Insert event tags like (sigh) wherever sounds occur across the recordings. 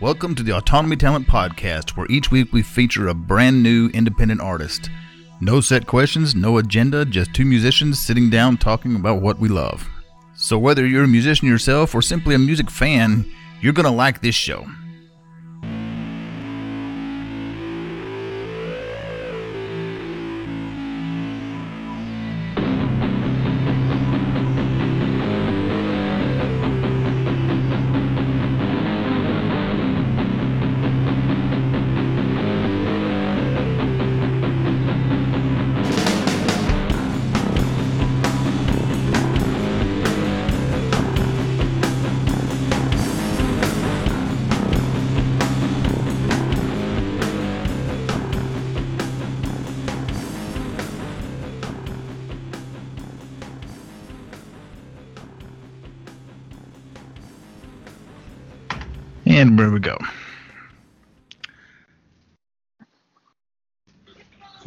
Welcome to the Autonomy Talent Podcast, where each week we feature a brand new independent artist. No set questions, no agenda, just two musicians sitting down talking about what we love. So, whether you're a musician yourself or simply a music fan, you're going to like this show.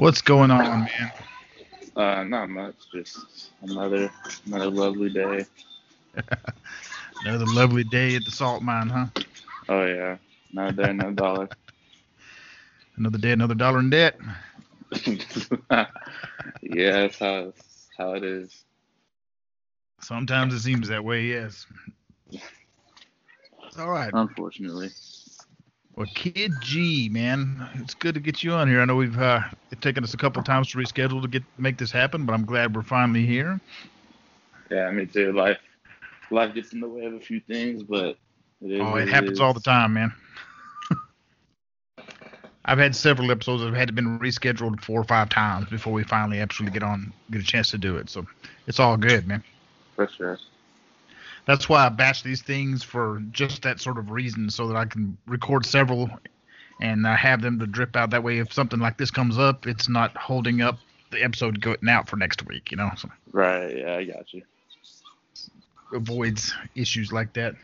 What's going on, man? Uh, not much. Just another another lovely day. (laughs) Another lovely day at the salt mine, huh? Oh yeah, no day, no dollar. (laughs) Another day, another dollar in debt. (laughs) yeah, that's how it's, how it is. Sometimes it seems that way, yes. All right. Unfortunately. Well, Kid G, man, it's good to get you on here. I know we've uh, it's taken us a couple times to reschedule to get make this happen, but I'm glad we're finally here. Yeah, me too. Life life gets in the way of a few things, but it is. Oh, it happens is. all the time, man. (laughs) I've had several episodes that have had to been rescheduled four or five times before we finally actually get on, get a chance to do it. So it's all good, man. For sure. That's why I batch these things for just that sort of reason, so that I can record several and uh, have them to drip out. That way, if something like this comes up, it's not holding up the episode going out for next week. You know, so Right. Yeah, I got you. avoids issues like that.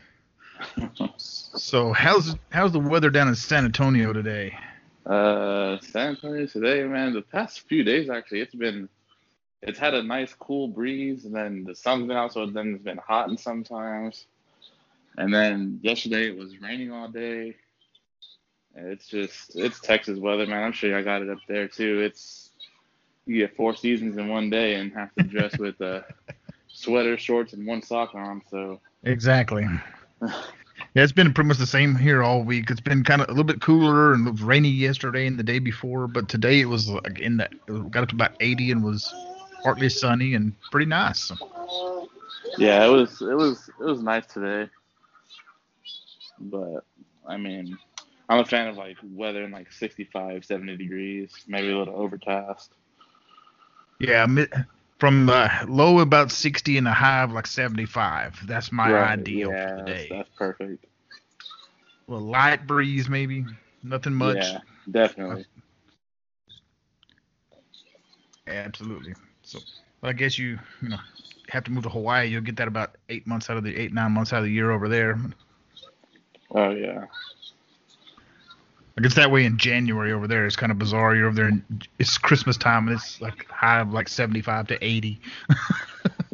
So how's how's the weather down in San Antonio today? Uh, San Antonio today, man. The past few days, actually, it's been, it's had a nice cool breeze, and then the sun's been out, so then it's been hot and sometimes, and then yesterday it was raining all day. And It's just, it's Texas weather, man. I'm sure I got it up there too. It's, you get four seasons in one day and have to dress with a sweater, shorts, and one sock on. So, Exactly. (sighs) Yeah, it's been pretty much the same here all week. It's been kind of a little bit cooler and it was rainy yesterday and the day before, but today it was like in the it got up to about 80 and was partly sunny and pretty nice. yeah, it was, it was, it was nice today. But I mean, I'm a fan of like weather in like 65, 70 degrees, maybe a little overcast. Yeah, from uh, low about 60 and a high of like 75. That's my Right, ideal yeah, for the day. That's perfect. A light breeze maybe, nothing much. Yeah, definitely. Absolutely. So, but I guess you you know have to move to Hawaii. You'll get that about eight months out of the eight nine months out of the year over there. Oh yeah. I guess that way in January over there. It's kind of bizarre. You're over there, and it's Christmas time, and it's like high of like 75 to 80. (laughs)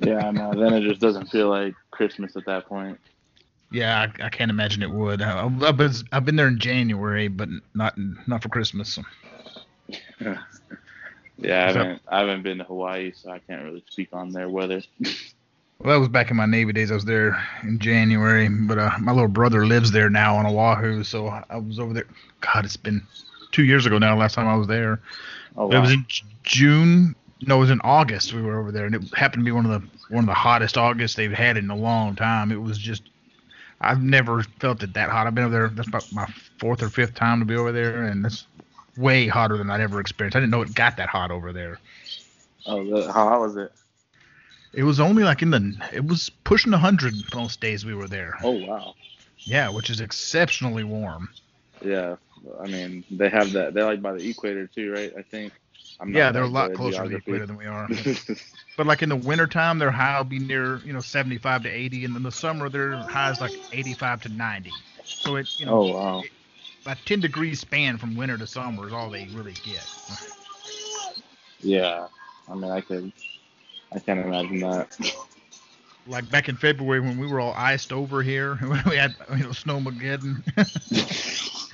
Yeah, I know. Then it just doesn't feel like Christmas at that point. yeah, I, I can't imagine it would. I, I've been I've been there in January, but not not for Christmas. (laughs) Yeah, I haven't I haven't been to Hawaii, so I can't really speak on their weather. (laughs) Well, that was back in my Navy days. I was there in January, but uh, my little brother lives there now on Oahu, so I was over there. God, it's been two years ago now. Last time I was there. Oh It was in June. No, it was in August. We were over there, and it happened to be one of the one of the hottest Augusts they've had in a long time. It was just, I've never felt it that hot. I've been over there. That's about my fourth or fifth time to be over there, and it's way hotter than I'd ever experienced. I didn't know it got that hot over there. Oh, how hot was it? It was only like in the, it was pushing hundred most days we were there. Oh wow. Yeah, which is exceptionally warm. Yeah. I mean, they have that. They're like by the equator too, right? I think. I'm Yeah, they're a lot closer to the equator than we are. (laughs) But like in the wintertime, their high will be near, you know, 75 to 80, and in the summer, their high is like 85 to 90. So it, you know, oh wow. A 10 degree span from winter to summer is all they really get. Yeah. I mean, I could. I can't imagine that. like back in February when we were all iced over here, when (laughs) we had you know snowmageddon.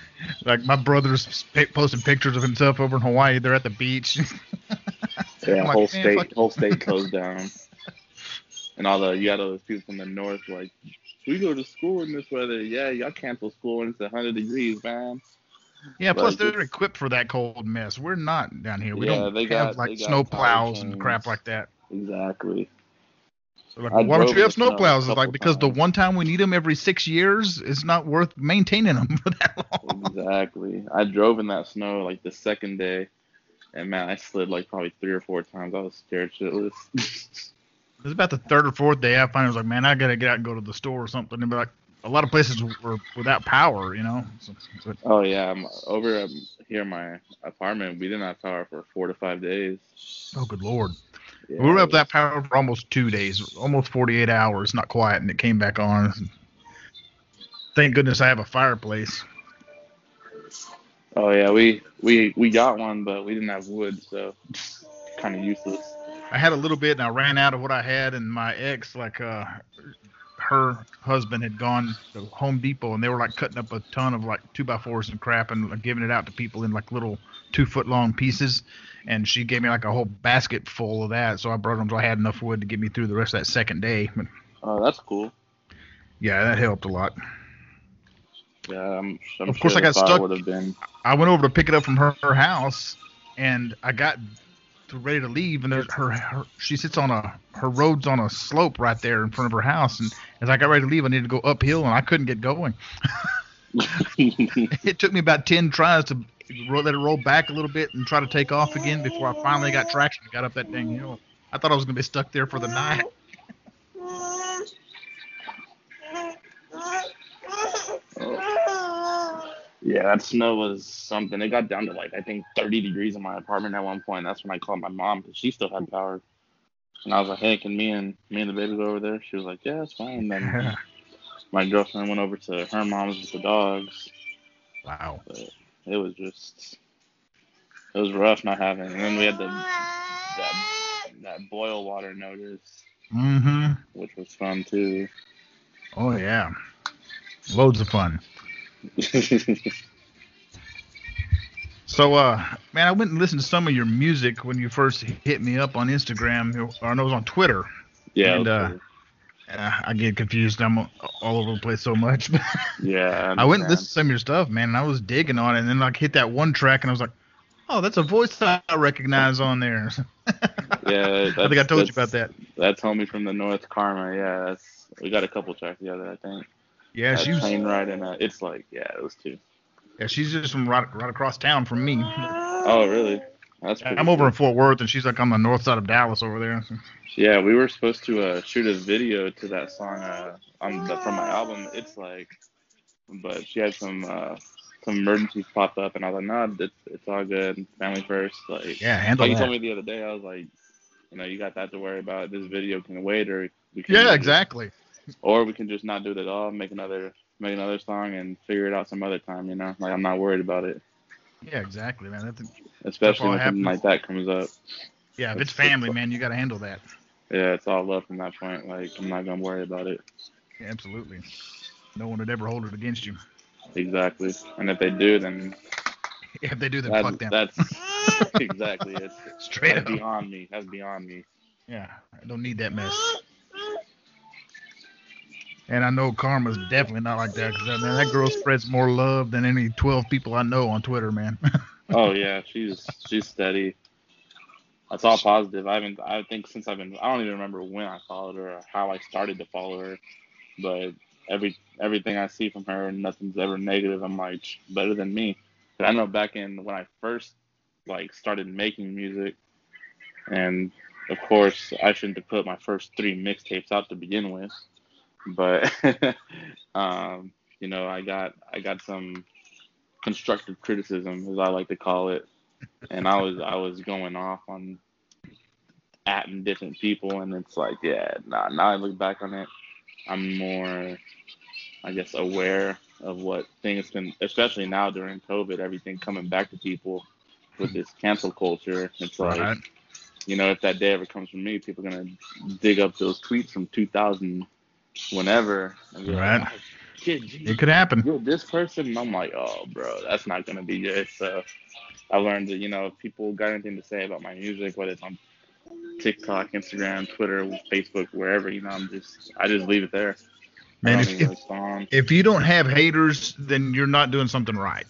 (laughs) like my brother's posting pictures of himself over in Hawaii. They're at the beach. (laughs) Yeah, like, whole state, whole state closed down. And all the you got all those people from the north like, we go to school in this weather. Yeah, y'all cancel school when it's hundred degrees, man. Yeah, plus they're equipped for that cold mess. We're not down here. We Yeah, don't they have got- like snow plows and crap like that. Exactly. So like, I why don't you have snow plows? It's like because the one time we need them every six years, it's not worth maintaining them (laughs) for that long. Exactly. I drove in that snow like the second day, and man, I slid like probably three or four times. I was scared shitless. (laughs) It was about the third or fourth day. I finally was like, man, I gotta get out and go to the store or something. And be like, a lot of places were without power, you know. So, oh yeah, I'm over um, here in my apartment. We didn't have power for four to five days. oh, good lord. Yeah, We were up that power for almost two days, almost 48 hours, not quiet, and it came back on. Thank goodness I have a fireplace. Oh yeah, we we we got one, but we didn't have wood, so kind of useless. I had a little bit, and I ran out of what I had, and my ex, like, uh, her husband had gone to Home Depot, and they were like cutting up a ton of like two by fours and crap, and like, giving it out to people in like little two foot long pieces. And she gave me like a whole basket full of that, so I brought them. So I had enough wood to get me through the rest of that second day. But Oh, that's cool. yeah, that helped a lot. Yeah, I'm, I'm Of course, sure I got stuck-. I went over to pick it up from her, her house, and I got ready to leave, and there's her, her she sits on a her road's on a slope right there in front of her house, and as I got ready to leave, I needed to go uphill, and I couldn't get going. (laughs) It took me about ten tries to let it roll back a little bit and try to take off again before I finally got traction and got up that dang hill. I thought I was gonna be stuck there for the night. Yeah, that snow was something. It got down to like I think 30 degrees in my apartment at one point. That's when I called my mom because she still had power. And I was like, "Hey, can me and me and the baby go over there?" She was like, "Yeah, it's fine." And then (laughs) my girlfriend went over to her mom's with the dogs. wow. It was just, it was rough not having. And then we had the that that boil water notice, Mm-hmm. which was fun too. Oh yeah. Loads of fun. (laughs) So, uh, man, I went and listened to some of your music when you first hit me up on Instagram, or no, it was on Twitter. yeah, And, uh. I get confused. I'm all over the place so much. (laughs) yeah. I went and listened to some of your stuff, man, and I was digging on it. And then like hit that one track, and I was like, "Oh, that's a voice that I recognize on there." (laughs) Yeah, I think I told you about that. That's homie from the North Karma. Yeah, that's we got a couple tracks together. I think. Yeah, she was. Train ride and uh, it's like yeah, it was two. Yeah, she's just from right, right across town from me. (laughs) Oh really? That's. pretty I'm over in Fort Worth, and she's like on the north side of Dallas over there. Yeah, we were supposed to uh, shoot a video to that song uh, on the, from my album. It's like, but she had some uh, some emergencies pop up, and I was like, nah, it's it's all good. Family first. Like, Yeah, handle like you that. told me the other day, I was like, you know, you got that to worry about. This video can wait, or we can Yeah, exactly. Or we can just not do it at all, make another make another song, and figure it out some other time. You know, like I'm not worried about it, Yeah, exactly, man. That's, especially all when something like that comes up. yeah, if it's family, man, you got to handle that. Yeah, it's all love from that point. Like I'm not gonna worry about it. Yeah, absolutely. No one would ever hold it against you. Exactly. And if they do, then (laughs) If they do, then that, fuck them. that's (laughs) exactly it's Straight that's up. beyond me. That's beyond me. Yeah, I don't need that mess. And I know Karma's definitely not like that because man, that girl spreads more love than any 12 people I know on Twitter, man. (laughs) Oh yeah, she's she's steady. That's all positive. I haven't. I think since I've been. I don't even remember when I followed her or how I started to follow her, but every everything I see from her, nothing's ever negative. I'm like better than me. But I know back in when I first like started making music, and of course I shouldn't have put my first three mixtapes out to begin with, but (laughs) um, you know I got I got some constructive criticism, as I like to call it, and I was I was going off on atting different people, and it's like, yeah, nah. Now I look back on it, I'm more, I guess, aware of what things can, especially now during COVID, everything coming back to people with this cancel culture. It's like, Right. you know, if that day ever comes for me, people are gonna dig up those tweets from 2000, whenever. Right. Like, "Oh, Kid, G, It could happen. you're this person. I'm like, oh, bro, that's not gonna be good. So I learned that, you know, if people got anything to say about my music, whether it's on TikTok, Instagram, Twitter, Facebook, wherever, you know, I'm just, I just leave it there. Man, if, if, if you don't have haters, then you're not doing something right.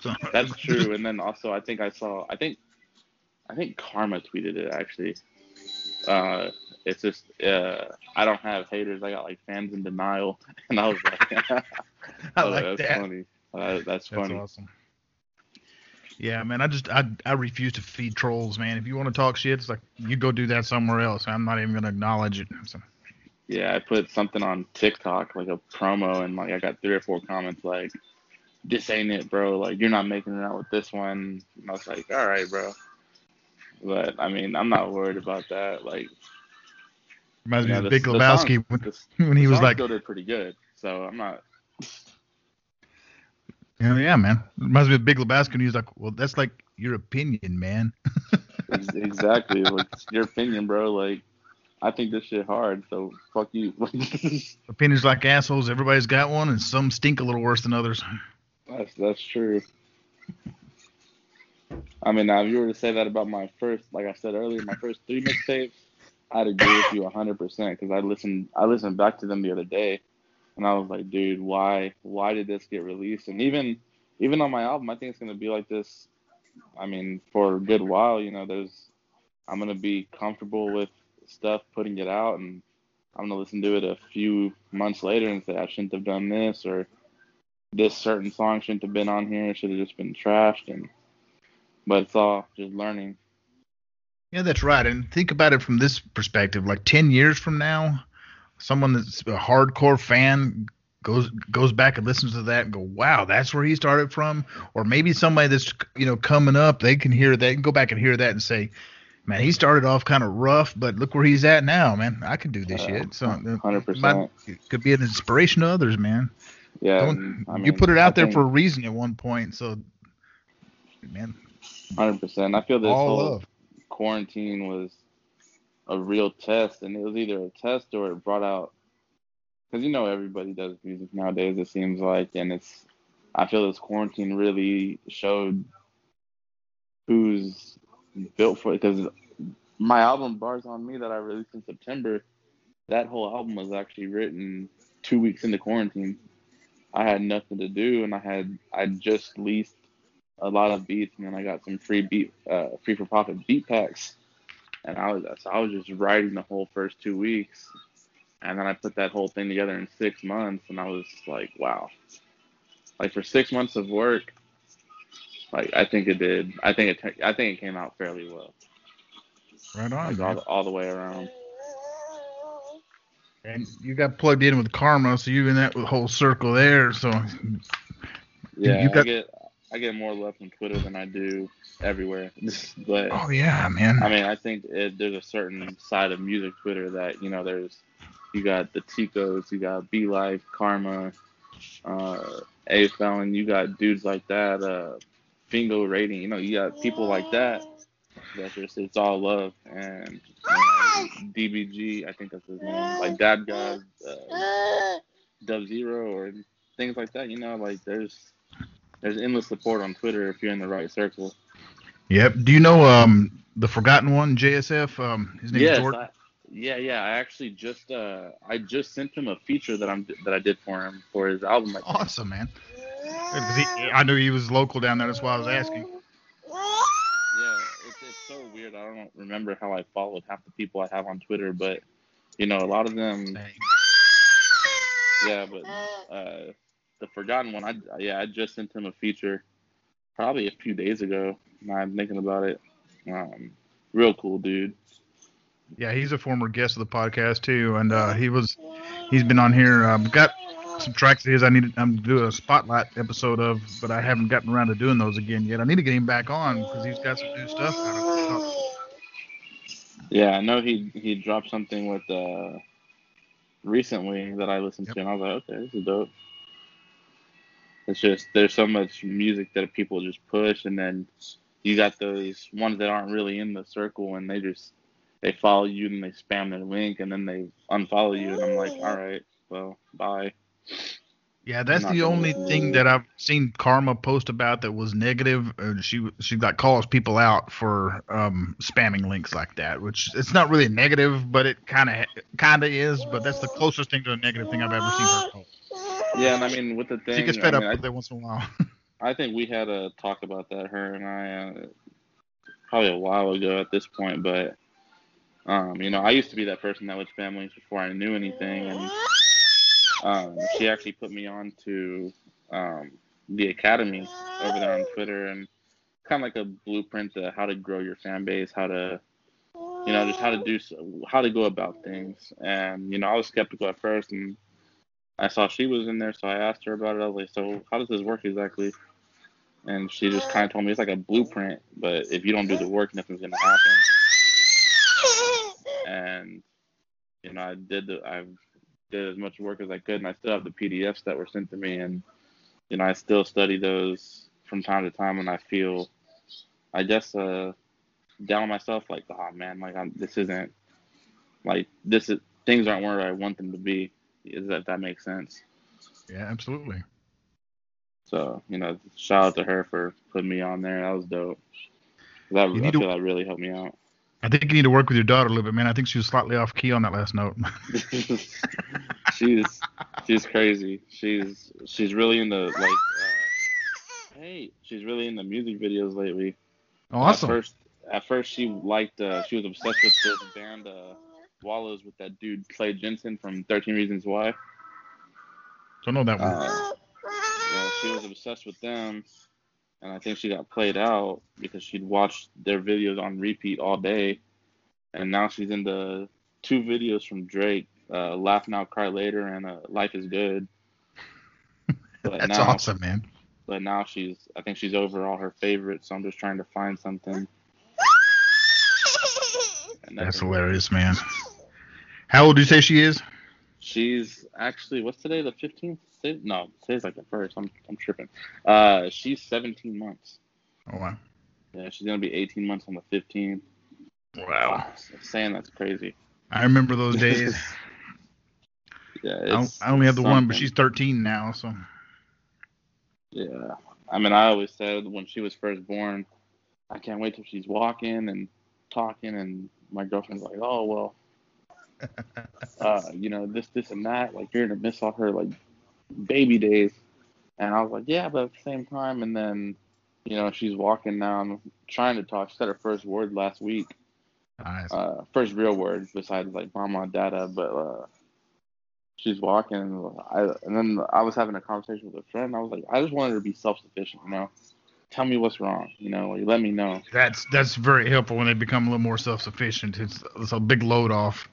So (laughs) That's true. And then also, I think I saw, I think, I think Karma tweeted it actually. Uh, it's just, uh, I don't have haters. I got like fans in denial, (laughs) and I was like, (laughs) (laughs) I oh, like that's that. funny. Uh, that's That's funny. awesome. Yeah, man. I just I I refuse to feed trolls, man. If you want to talk shit, it's like you go do that somewhere else. I'm not even gonna acknowledge it. So, Yeah, I put something on TikTok, like a promo, and like I got three or four comments like, "This ain't it, bro. Like you're not making it out with this one." And I was like, "All right, bro." But I mean, I'm not worried about that. Like, reminds me of Big Lebowski when, the- (laughs) when he was like, still did pretty good. So I'm not. (laughs) yeah, yeah, man. Reminds me of Big Lebowski when he was like, well, that's like your opinion, man. (laughs) exactly. Like it's your opinion, bro. Like, I think this shit hard. So fuck you. Opinions like assholes. Everybody's got one, and some stink a little worse than others. That's that's true. I mean, now if you were to say that about my first, like I said earlier, my first three mixtapes, I'd agree with you hundred percent because I listened, I listened back to them the other day, and I was like, dude, why, why did this get released? And even, even on my album, I think it's gonna be like this. I mean, for a good while, you know, there's, I'm gonna be comfortable with stuff, putting it out, and I'm gonna listen to it a few months later and say I shouldn't have done this or this certain song shouldn't have been on here. It should have just been trashed. And but it's all just learning. Yeah, that's right. And think about it from this perspective. Like ten years from now, someone that's a hardcore fan goes goes back and listens to that and go, "Wow, that's where he started from." Or maybe somebody that's you know coming up, they can hear that, and go back and hear that and say, "Man, he started off kind of rough, but look where he's at now, man. I can do this Uh, shit." So, uh, 100%. it could be an inspiration to others, man. Yeah, Don't- I you put it out I there for a reason at one point, so man, hundred percent. I feel this all whole love. Quarantine was a real test, and it was either a test or it brought out because you know everybody does music nowadays. It seems like, and it's I feel this quarantine really showed who's built for it because my album Bars on Me that I released in September, that whole album was actually written two weeks into quarantine. I had nothing to do, and I had I just leased a lot of beats, and then I got some free beat, uh, free for profit beat packs, and I was so I was just writing the whole first two weeks, and then I put that whole thing together in six months, and I was like, wow, like for six months of work, like I think it did. I think it I think it came out fairly well, Right on. like all, all the way around. And you got plugged in with karma, so you in that whole circle there. So Yeah, you got- I get I get more love from Twitter than I do everywhere, (laughs) but. Oh yeah, man. I mean, I think it, there's a certain side of music Twitter that you know. There's you got the Ticos, you got Be Life, Karma, uh, A Felon. You got dudes like that. Uh, Fingo Rating. You know, you got people like that. That's just it's all love and you know, DBG. I think that's his name. Like Dad God, uh, Dub Zero, or things like that. You know, like there's there's endless support on Twitter if you're in the right circle. Yep. Do you know um the forgotten one, JSF? Um, his name's Yes, Jordan. I, yeah, yeah. I actually just uh, I just sent him a feature that I'm that I did for him for his album. Think. Awesome, man. he, I knew he was local down there. That's why I was asking. Yeah, it's, it's so weird. I don't remember how I followed half the people I have on Twitter, but you know, a lot of them. Yeah, but uh, the forgotten one, I yeah, I just sent him a feature probably a few days ago. Now I'm thinking about it. Um, real cool dude. Yeah, he's a former guest of the podcast too, and uh, he was he's been on here. Um, got some tracks of his I need I'm to do a spotlight episode of, but I haven't gotten around to doing those again yet. I need to get him back on because he's got some new stuff. Yeah, I know he he dropped something with uh recently that I listened Yep. to, and I was like, okay, this is dope. It's just there's so much music that people just push, and then you got those ones that aren't really in the circle and they just they follow you and they spam their link and then they unfollow you and I'm like, all right, well, bye. Yeah, that's the only thing that I've seen Karma post about that was negative. Uh, she she like calls people out for um, spamming links like that, which it's not really negative, but it kind of kind of is. But that's the closest thing to a negative thing I've ever seen her call. Yeah, and I mean with the thing, she gets fed I up mean, I, with it once in a while. I think we had a talk about that, her and I, uh, probably a while ago at this point. But um, you know, I used to be that person that was links before I knew anything, and um, she actually put me on to um, the academy over there on Twitter, and kind of like a blueprint to how to grow your fan base, how to you know, just how to do how to go about things. And you know, I was skeptical at first, and I saw she was in there, so I asked her about it. I was like, "So how does this work exactly?" And she just kind of told me it's like a blueprint, but if you don't do the work, nothing's gonna happen. And you know, I did the I did as much work as I could, and I still have the PDFs that were sent to me, and you know, I still study those from time to time when I feel, I guess, uh, down myself, like, oh man, like I'm, this isn't, like this is things aren't where I want them to be. Is that that makes sense? Yeah, absolutely. So you know, shout out to her for putting me on there. That was dope. That I feel to, that really helped me out. I think you need to work with your daughter a little bit, man. I think she was slightly off key on that last note. (laughs) (laughs) she's she's crazy. She's she's really into like uh, hey, she's really into music videos lately. Awesome. At first, at first she liked uh, she was obsessed with this band uh, Wallows with that dude Clay Jensen from Thirteen Reasons Why. Don't know that one. Uh, yeah, she was obsessed with them, and I think she got played out because she'd watched their videos on repeat all day, and now she's into two videos from Drake, uh, "Laugh Now, Cry Later" and uh, "Life Is Good." (laughs) But That's now, awesome, man. But now she's, I think she's over all her favorites, so I'm just trying to find something. (laughs) That's hilarious, man. How old do you say she is? She's actually what's today? The fifteenth? No, today's like the first. I'm I'm tripping. Uh, she's 17 months. Oh wow. Yeah, she's gonna be 18 months on the 15th. Wow. saying that's crazy. I remember those (laughs) days. yeah, I, only have the something. one, but she's 13 now, so. Yeah, I mean, I always said when she was first born, I can't wait till she's walking and talking, and my girlfriend's like, "Oh well, (laughs) uh, you know, this, this, and that. Like you're gonna miss all her like baby days. And I was like, yeah, but at the same time, and then, you know, she's walking down, trying to talk. She said her first word last week. Nice. Uh, first real word besides like mama, dada, but uh, she's walking. I, and then I was having a conversation with a friend. I was like, I just wanted her to be self-sufficient, you know. Tell me what's wrong, you know. Like, let me know. That's that's very helpful when they become a little more self-sufficient. It's it's a big load off.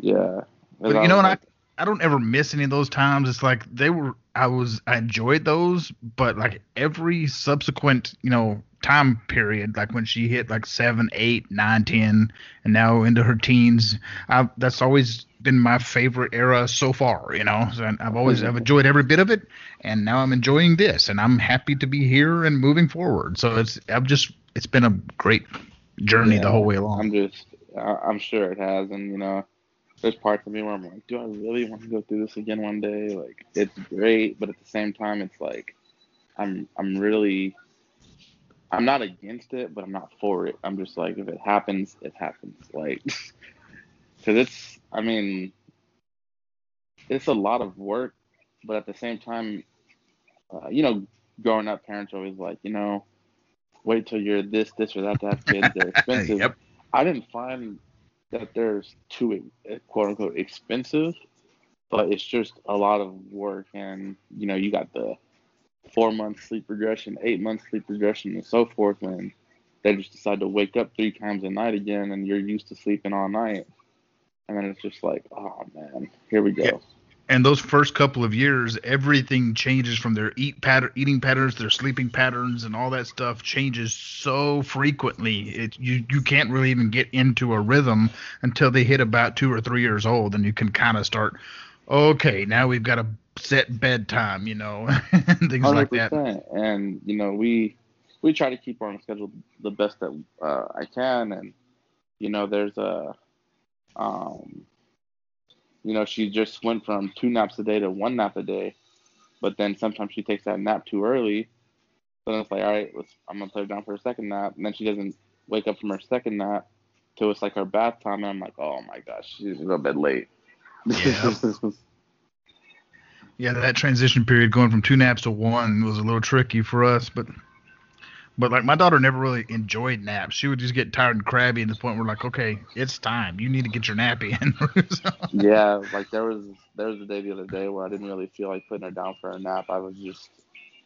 Yeah. But you know, and I I don't ever miss any of those times. It's like they were I was I enjoyed those, but like every subsequent, you know, time period, like when she hit like seven, eight, nine, ten, and now into her teens, I, that's always been my favorite era so far. You know, so I've always I've mm-hmm. enjoyed every bit of it, and now I'm enjoying this, and I'm happy to be here and moving forward. So it's I've just it's been a great journey yeah, the whole way along. I'm just I'm sure it has, and you know there's parts of me where I'm like, do I really want to go through this again one day? Like, it's great, but at the same time, it's like, I'm I'm really, I'm not against it, but I'm not for it. I'm just like, if it happens, it happens. (laughs) Like, because it's, I mean, it's a lot of work, but at the same time, uh, you know, growing up, parents always like, you know, wait till you're this, this, or that to have kids. They're (laughs) expensive. yep. I didn't find that there's too eh, quote unquote expensive, but it's just a lot of work. And you know, you got the four month sleep regression, eight month sleep regression, and so forth. And they just decide to wake up three times a night again, and you're used to sleeping all night, and then it's just like, oh man, here we go. And those first couple of years everything changes from their eat pattern eating patterns their sleeping patterns and all that stuff changes so frequently. It you you can't really even get into a rhythm until they hit about two or three years old and you can kind of start okay now we've got a set bedtime you know (laughs) things 100%. like that. And you know we we try to keep on schedule the best that uh, I can, and you know, there's a, um, you know, she just went from two naps a day to one nap a day, but then sometimes she takes that nap too early. So then it's like, all right, let's, I'm gonna put her down for a second nap, and then she doesn't wake up from her second nap till it's like her bath time, and I'm like, oh my gosh, she's go to bed late. Yeah. (laughs) yeah, that transition period going from two naps to one was a little tricky for us, but but like my daughter never really enjoyed naps. She would just get tired and crabby to the point where like, okay, it's time. You need to get your nap in. (laughs) so. Yeah, like there was there was a day the other day where I didn't really feel like putting her down for a nap. I was just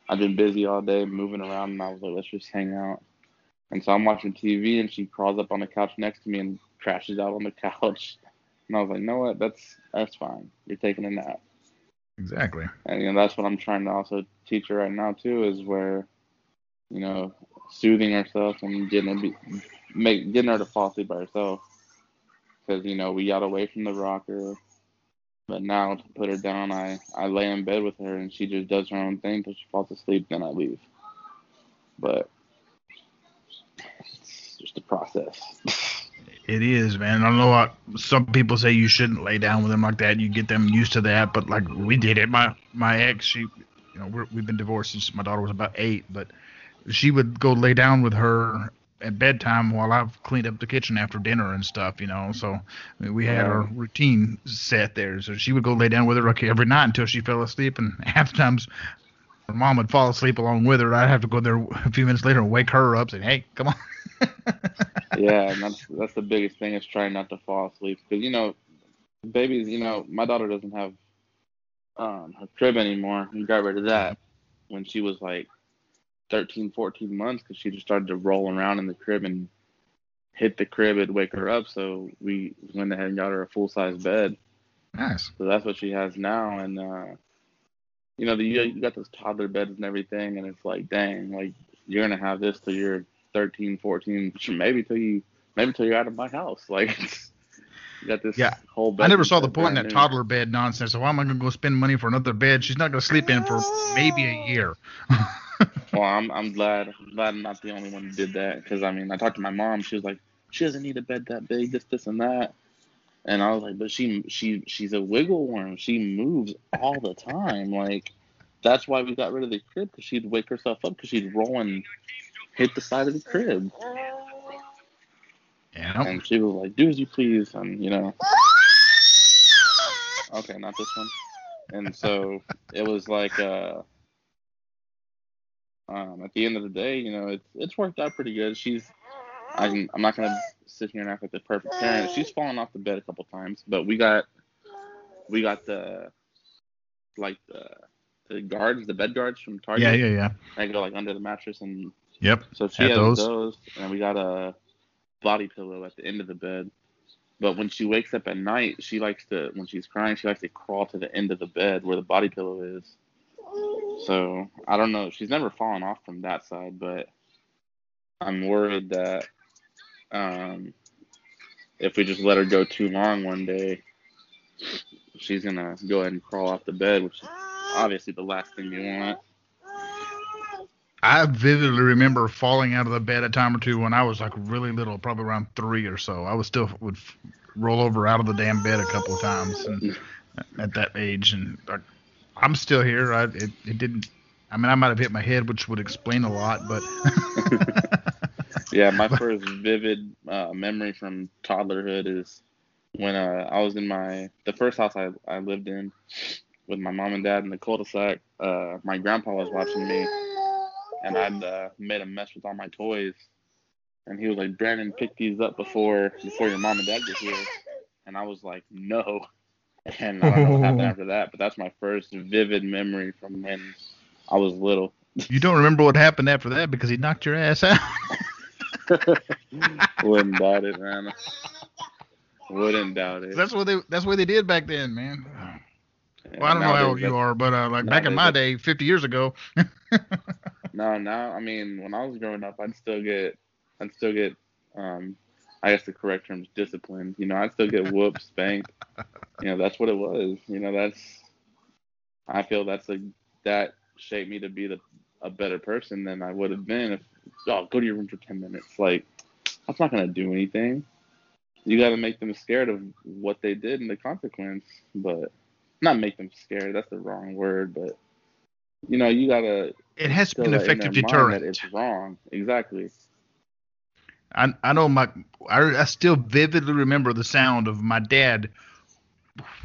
I've been busy all day moving around and I was like, let's just hang out. And so I'm watching TV and she crawls up on the couch next to me and crashes out on the (laughs) couch. And I was like, you know what? That's that's fine. You're taking a nap. Exactly. And you know that's what I'm trying to also teach her right now too is where, you know, soothing herself and getting her be, make getting her to fall asleep by herself. Because you know we got away from the rocker, but now to put her down, I I lay in bed with her and she just does her own thing till she falls asleep. Then I leave. But it's just a process. It is, man. I don't know what some people say you shouldn't lay down with them like that. You get them used to that, but like we did it. My my ex, she, you know, we have been divorced since my daughter was about eight, but she would go lay down with her at bedtime while I've cleaned up the kitchen after dinner and stuff, you know. So we had our routine set there. So she would go lay down with her every night until she fell asleep, and (laughs) half the times her mom would fall asleep along with her. I'd have to go there a few minutes later and wake her up, saying, "Hey, come on." (laughs) yeah, and that's that's the biggest thing is trying not to fall asleep because you know, babies. You know, my daughter doesn't have um her crib anymore. We got rid of that when she was like 13, 14 months because she just started to roll around in the crib and hit the crib and wake her up. So we went ahead and got her a full size bed. Nice. So that's what she has now, and uh, you know, the, you got those toddler beds and everything, and it's like, dang, like you're gonna have this till you're 13, 14, (laughs) maybe till you maybe till you're out of my house. (laughs) Like you got this yeah. whole bed. I never saw the point in that toddler bed nonsense. So why am I gonna go spend money for another bed? She's not gonna sleep in for maybe a year. (laughs) (laughs) well, I'm I'm glad I'm glad I'm not the only one who did that because I mean I talked to my mom. She was like, she doesn't need a bed that big, this this and that. And I was like, but she she she's a wiggle worm. She moves all the time. Like that's why we got rid of the crib because she'd wake herself up because she'd roll and hit the side of the crib. Yeah. And she was like, "Do as you please," and you know. Okay, not this one. And so it was like, uh, um, at the end of the day, you know, it's it's worked out pretty good. She's, I'm, I'm not gonna sit here and act like the perfect parent. She's fallen off the bed a couple times, but we got, we got the, like the, the guards, the bed guards from Target. Yeah, yeah, yeah. They go like under the mattress and. Yep. So she has those. those, and we got a body pillow at the end of the bed. But when she wakes up at night, she likes to, when she's crying, she likes to crawl to the end of the bed where the body pillow is. So I don't know. She's never fallen off from that side, but I'm worried that um, if we just let her go too long one day, she's gonna go ahead and crawl off the bed, which is obviously the last thing you want. I vividly remember falling out of the bed a time or two when I was like really little, probably around three or so. I was still would roll over out of the damn bed a couple of times and, at that age, and like, I'm still here. I, it, it didn't. I mean, I might have hit my head, which would explain a lot, but. (laughs) yeah, my first vivid uh, memory from toddlerhood is when uh, I was in my the first house I, I lived in with my mom and dad in the cul-de-sac. Uh, my grandpa was watching me, and I'd uh, made a mess with all my toys. And he was like, "Brandon, pick these up before before your mom and dad get here." And I was like, "No." And I don't know what happened (laughs) after that, but that's my first vivid memory from when I was little. You don't remember what happened after that because he knocked your ass out. (laughs) Wouldn't doubt it, man. Wouldn't doubt it. That's what they. That's what they did back then, man. Yeah, well, I don't know how old you are, but uh, like back in my day, 50 years ago. (laughs) no, now I mean, when I was growing up, I'd still get, I'd still get um, I guess the correct term is disciplined. You know, I still get whooped, (laughs) spanked. You know, that's what it was. You know, that's I feel that's a that shaped me to be the a better person than I would have been if oh, go to your room for 10 minutes. Like, that's not going to do anything. You got to make them scared of what they did and the consequence. But not make them scared. That's the wrong word. But, you know, you got to. It has to be an effective deterrent. It's wrong. Exactly. I, I know my I, I still vividly remember the sound of my dad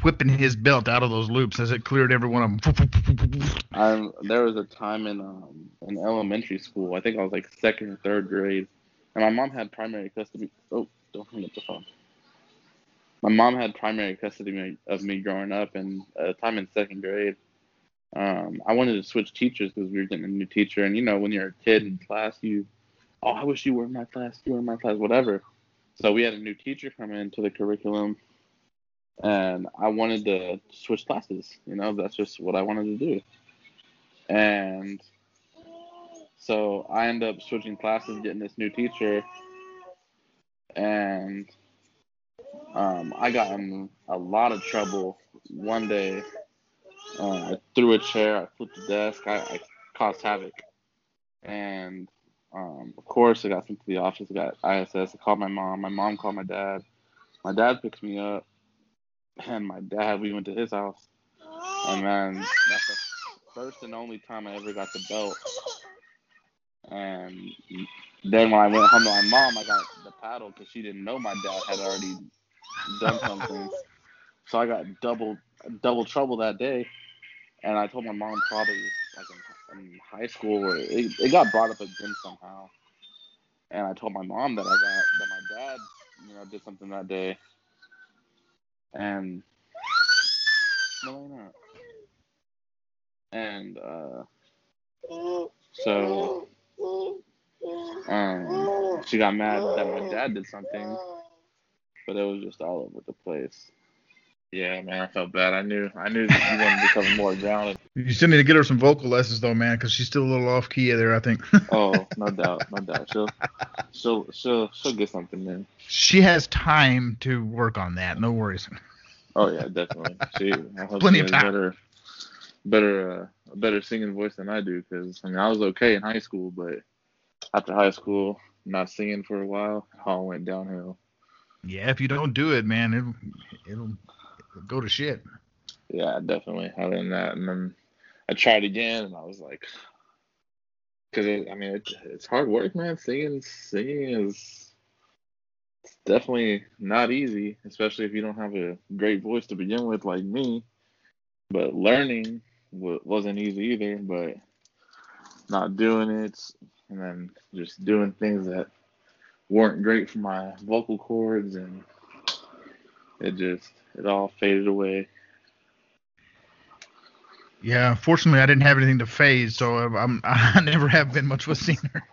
whipping his belt out of those loops as it cleared every one of them. Um, there was a time in um, in elementary school. I think I was like second or third grade, and my mom had primary custody. Oh, don't hang up the phone. My mom had primary custody of me growing up, and a time in second grade, um, I wanted to switch teachers because we were getting a new teacher. And you know, when you're a kid in class, you, oh, I wish you were in my class, you were in my class, whatever. So we had a new teacher come into the curriculum and I wanted to switch classes. You know, that's just what I wanted to do. And so I end up switching classes, getting this new teacher, and um, I got in a lot of trouble one day. Uh, I threw a chair, I flipped the desk, I, I caused havoc, and um, of course I got sent to the office. I got ISS. I called my mom. My mom called my dad. My dad picked me up and my dad, we went to his house, and then that's the first and only time I ever got the belt. And then when I went home to my mom, I got the paddle because she didn't know my dad had already done something. So I got double double trouble that day, and I told my mom probably like in, high school where it, it got brought up again somehow, and I told my mom that I got that my dad you know did something that day, and no. And uh, so um, she got mad that my dad did something, but it was just all over the place. Yeah, man, I felt bad. I knew, I knew you wanted to become more grounded. You still need to get her some vocal lessons, though, man, because she's still a little off key there. I think. (laughs) oh, no doubt, no doubt. She'll, she'll, she'll, she'll get something, man. She has time to work on that. No worries. Oh yeah, definitely. She, I hope Plenty she of time. Better, better, uh, a better singing voice than I do. Because I mean, I was okay in high school, but after high school, not singing for a while, it all went downhill. Yeah, if you don't do it, man, it'll it'll, it'll go to shit. Yeah, definitely. Other than that, and then I tried again, and I was like, because I mean, it, it's hard work, man. Singing, singing is it's definitely not easy, especially if you don't have a great voice to begin with, like me. But learning w- wasn't easy either. But not doing it, and then just doing things that weren't great for my vocal cords, and it just it all faded away. Yeah, fortunately, I didn't have anything to phase, so I'm (laughs) I never have been much of a singer. (laughs)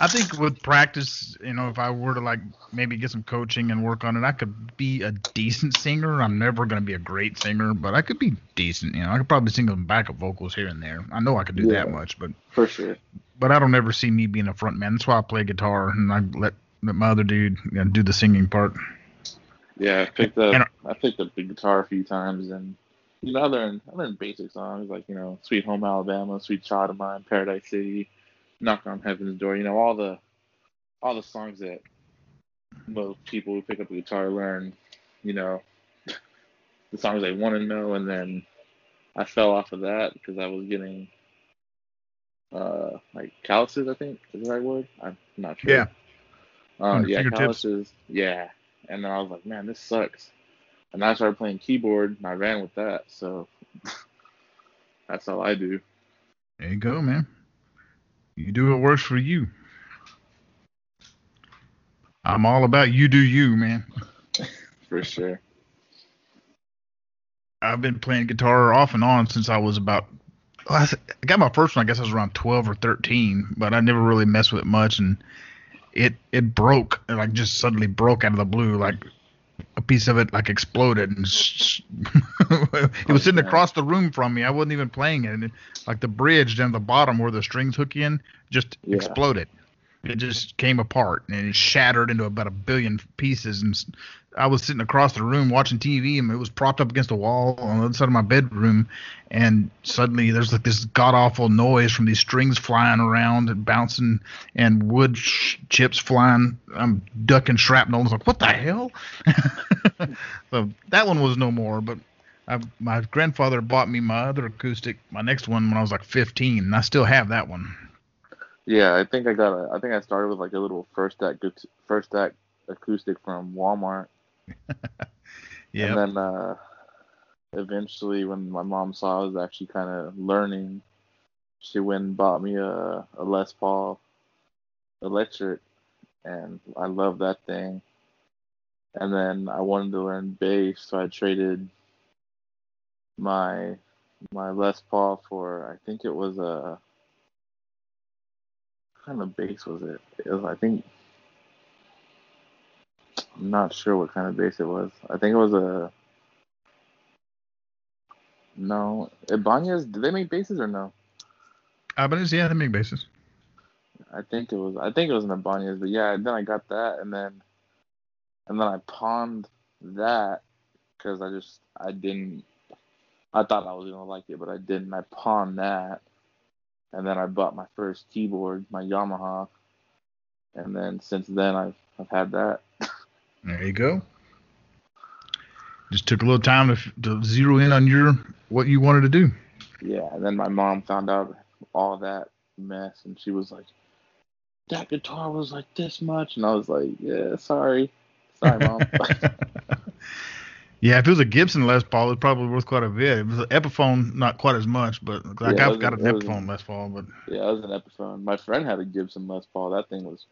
I think with practice, you know, if I were to like maybe get some coaching and work on it, I could be a decent singer. I'm never going to be a great singer, but I could be decent. You know, I could probably sing some backup vocals here and there. I know I could do yeah, that much, but for sure. But I don't ever see me being a front man. That's why I play guitar and I let let my other dude you know, do the singing part. Yeah, I picked up and, I picked up the guitar a few times and you know I learned I learned basic songs like you know Sweet Home Alabama, Sweet Child of Mine, Paradise City knock on heaven's door. You know, all the all the songs that most people who pick up a guitar learn, you know, (laughs) the songs they want to know, and then I fell off of that because I was getting uh like calluses, I think is the right word. I'm not sure. Yeah. Uh, yeah, calluses. Yeah, and then I was like, man, this sucks. And I started playing keyboard, and I ran with that. So (laughs) that's all I do. There you go, man. You do what works for you. I'm all about you do you, man. (laughs) For sure. I've been playing guitar off and on since I was about. I got my first one. I guess I was around 12 or 13, but I never really messed with it much, and it it broke like just suddenly broke out of the blue. Like a piece of it like exploded and (laughs) it was oh, sitting across the room from me. I wasn't even playing it. And like the bridge down the bottom where the strings hook in just yeah. exploded. It just came apart and it shattered into about a billion pieces. And I was sitting across the room watching TV, and it was propped up against a wall on the other side of my bedroom, and suddenly there's like this god awful noise from these strings flying around and bouncing, and wood sh- chips flying. I'm ducking shrapnel. I was like, what the hell? (laughs) so that one was no more, but. I, my grandfather bought me my other acoustic, my next one when I was like 15, and I still have that one. Yeah, I think I got a. I think I started with like a little first act first act acoustic from Walmart. (laughs) yeah. And then uh, eventually, when my mom saw I was actually kind of learning, she went and bought me a, a Les Paul electric, and I love that thing. And then I wanted to learn bass, so I traded my my Les Paul for I think it was a kind of bass was it? It was I think I'm not sure what kind of bass it was. I think it was a no. Ibanez, do they make basses or no? Ibanez, yeah, they make basses. I think it was. I think it was an Ibanez, but yeah. Then I got that, and then and then I pawned that because I just I didn't. I thought I was gonna like it, but I didn't. I pawned that, and then I bought my first keyboard, my Yamaha, and then since then I've I've had that. (laughs) There you go. Just took a little time to, to zero in on your what you wanted to do. Yeah, and then my mom found out all that mess, and she was like, "That guitar was like this much," and I was like, "Yeah, sorry, sorry, mom." (laughs) yeah, if it was a Gibson Les Paul, it's probably worth quite a bit. If it was an Epiphone, not quite as much, but like yeah, I've got an Epiphone Les Paul, but yeah, it was an Epiphone. My friend had a Gibson Les Paul. That thing was,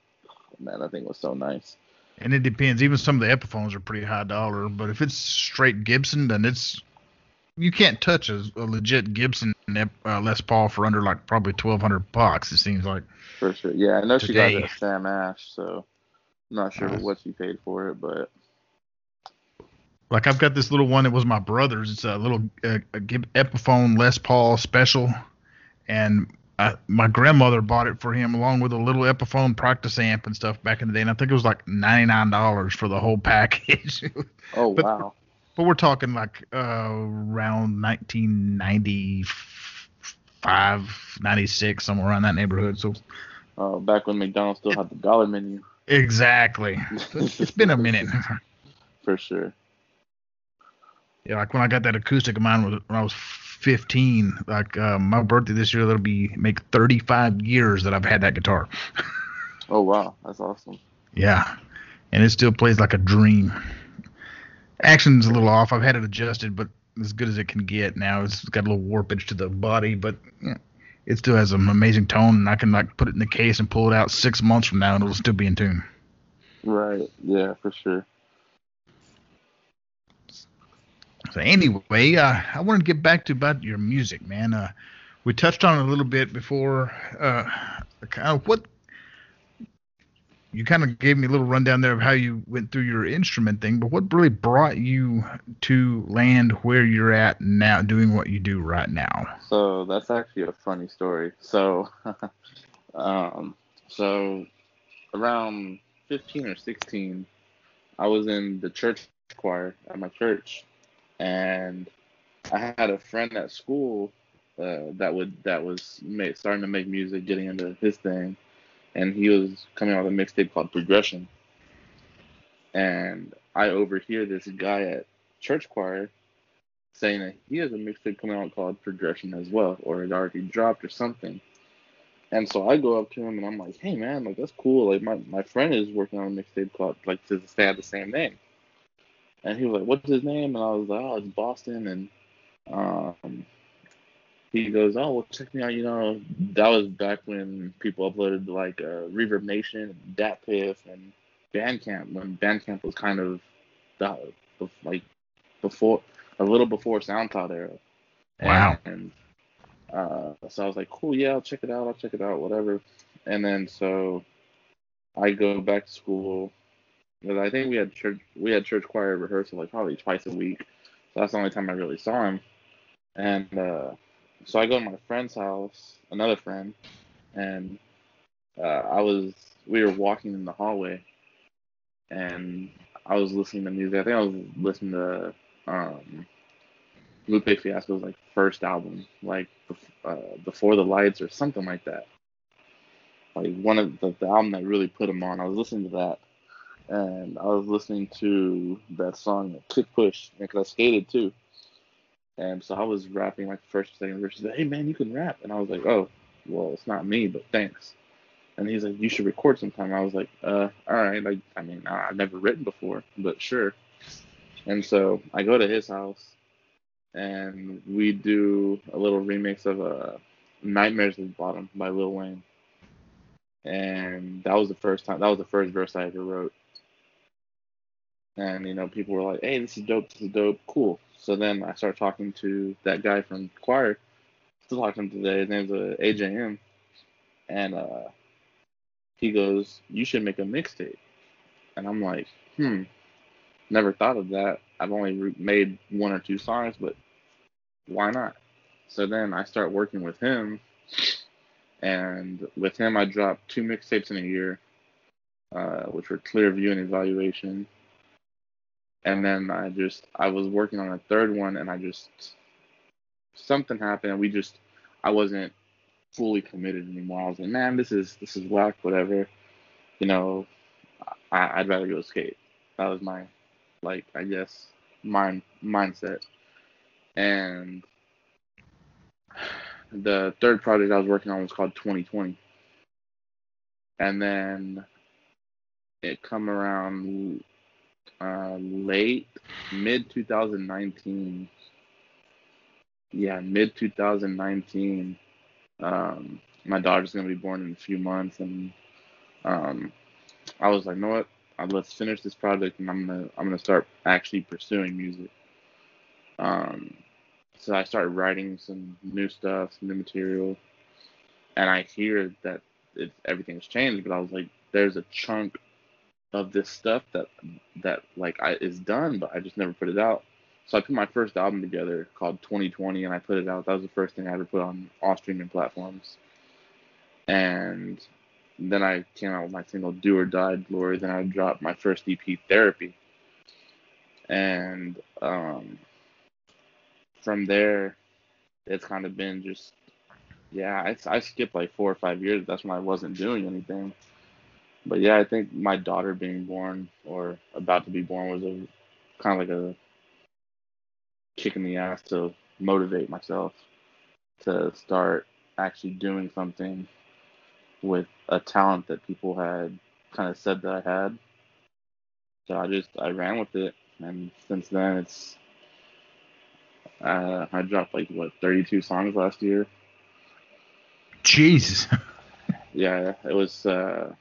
man, that thing was so nice. And it depends. Even some of the Epiphones are pretty high dollar, but if it's straight Gibson, then it's you can't touch a, a legit Gibson uh, Les Paul for under like probably twelve hundred bucks. It seems like. For sure, yeah. I know today. she got a Sam Ash, so I'm not sure what she paid for it, but. Like I've got this little one that was my brother's. It's a little uh, a Epiphone Les Paul special, and I, my grandmother bought it for him along with a little Epiphone practice amp and stuff back in the day, and I think it was like ninety nine dollars for the whole (laughs) package. oh but, wow! But we're talking like uh, around 1995, 96, somewhere around that neighborhood. So. Uh, back when McDonald's still had the dollar menu. Exactly. (laughs) it's been a minute. For sure. Yeah, like when I got that acoustic of mine when I was 15. Like uh, my birthday this year, that'll be make 35 years that I've had that guitar. oh wow, that's awesome. Yeah, and it still plays like a dream. Action's a little off. I've had it adjusted, but as good as it can get now. It's got a little warpage to the body, but yeah, it still has an amazing tone, and I can like put it in the case and pull it out six months from now, and it'll still be in tune. Right. Yeah, for sure. So anyway, uh, I want to get back to about your music, man. Uh, we touched on it a little bit before. Uh, kind of what you kind of gave me a little rundown there of how you went through your instrument thing, but what really brought you to land where you're at now, doing what you do right now? So that's actually a funny story. So, (laughs) um, so around 15 or 16, I was in the church choir at my church, and I had a friend at school uh, that would that was make, starting to make music, getting into his thing, and he was coming out with a mixtape called Progression. And I overhear this guy at church choir saying that he has a mixtape coming out called Progression as well, or it already dropped or something. And so I go up to him and I'm like, "Hey man, like that's cool. Like my, my friend is working on a mixtape called like they have the same name." And he was like, "What's his name?" And I was like, "Oh, it's Boston." And um, he goes, "Oh, well, check me out." You know, that was back when people uploaded like uh, Reverb Nation, DatPiff, and Bandcamp. When Bandcamp was kind of the, like before a little before SoundCloud era. Wow. And, uh, so I was like, "Cool, yeah, I'll check it out. I'll check it out, whatever." And then so I go back to school because I think we had church we had church choir rehearsal like probably twice a week. So that's the only time I really saw him. And uh, so I go to my friend's house, another friend, and uh, I was we were walking in the hallway, and I was listening to music. I think I was listening to um, Lupe Fiasco's like first album, like uh, Before the Lights or something like that. Like one of the, the album that really put him on. I was listening to that, and I was listening to that song Kick Push because I skated too. And so I was rapping like the first second verse. He said, "Hey man, you can rap," and I was like, "Oh, well, it's not me, but thanks." And he's like, "You should record sometime." I was like, "Uh, all right." Like, I mean, I've never written before, but sure. And so I go to his house, and we do a little remix of uh, "Nightmares at the Bottom" by Lil Wayne. And that was the first time. That was the first verse I ever wrote. And you know, people were like, "Hey, this is dope. This is dope. Cool." So then I started talking to that guy from choir. Still talking to him today. His name's uh, AJM, and uh, he goes, "You should make a mixtape." And I'm like, "Hmm, never thought of that. I've only made one or two songs, but why not?" So then I start working with him, and with him I dropped two mixtapes in a year, uh, which were Clear View and Evaluation. And then I just I was working on a third one, and I just something happened. And we just I wasn't fully committed anymore. I was like, man, this is this is whack, whatever. You know, I, I'd rather go skate. That was my, like, I guess, mind mindset. And the third project I was working on was called 2020. And then it come around uh, late mid 2019. Yeah, mid 2019 um, my daughter's gonna be born in a few months, and um, I was like, you know what? Uh, let's finish this project, and I'm gonna I'm gonna start actually pursuing music. Um, so I started writing some new stuff, some new material, and I hear that it, everything's changed. But I was like, there's a chunk of this stuff that that like I is done, but I just never put it out. So I put my first album together called 2020, and I put it out. That was the first thing I ever put on all streaming platforms. And then I came out with my single "Do or Die Glory." Then I dropped my first EP, Therapy. And um, from there, it's kind of been just, yeah, I, I skipped like four or five years. That's when I wasn't doing anything. But yeah, I think my daughter being born or about to be born was a kind of like a kick in the ass to motivate myself to start actually doing something with a talent that people had kind of said that I had. So I just I ran with it, and since then it's uh, I dropped like what 32 songs last year. Jesus. (laughs) yeah, it was uh,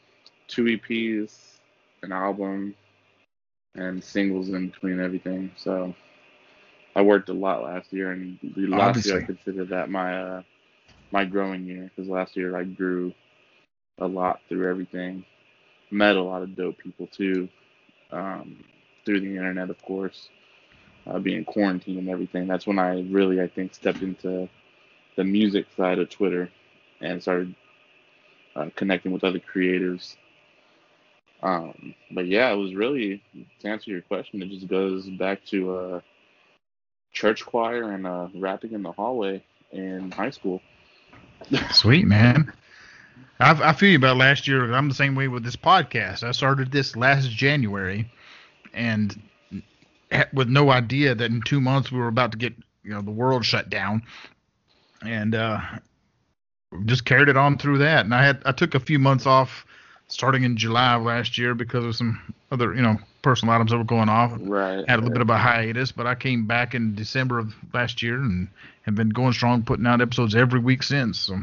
two EPs, an album, and singles in between everything. So I worked a lot last year, and last Obviously. year I consider that my uh, my growing year because last year I grew a lot through everything. Met a lot of dope people too, um, through the internet, of course. Uh, being quarantined and everything, that's when I really, I think, stepped into the music side of Twitter and started uh, connecting with other creatives. Um, but yeah, it was really to answer your question. It just goes back to uh, church choir and uh, rapping in the hallway in high school. (laughs) Sweet man. I, I feel you about last year. I'm the same way with this podcast. I started this last January, and with no idea that in two months we were about to get you know the world shut down, and uh, just carried it on through that. And I had I took a few months off starting in July of last year because of some other, you know, personal items that were going off. Right. Had a little bit of a hiatus, but I came back in December of last year and have been going strong, putting out episodes every week since. So.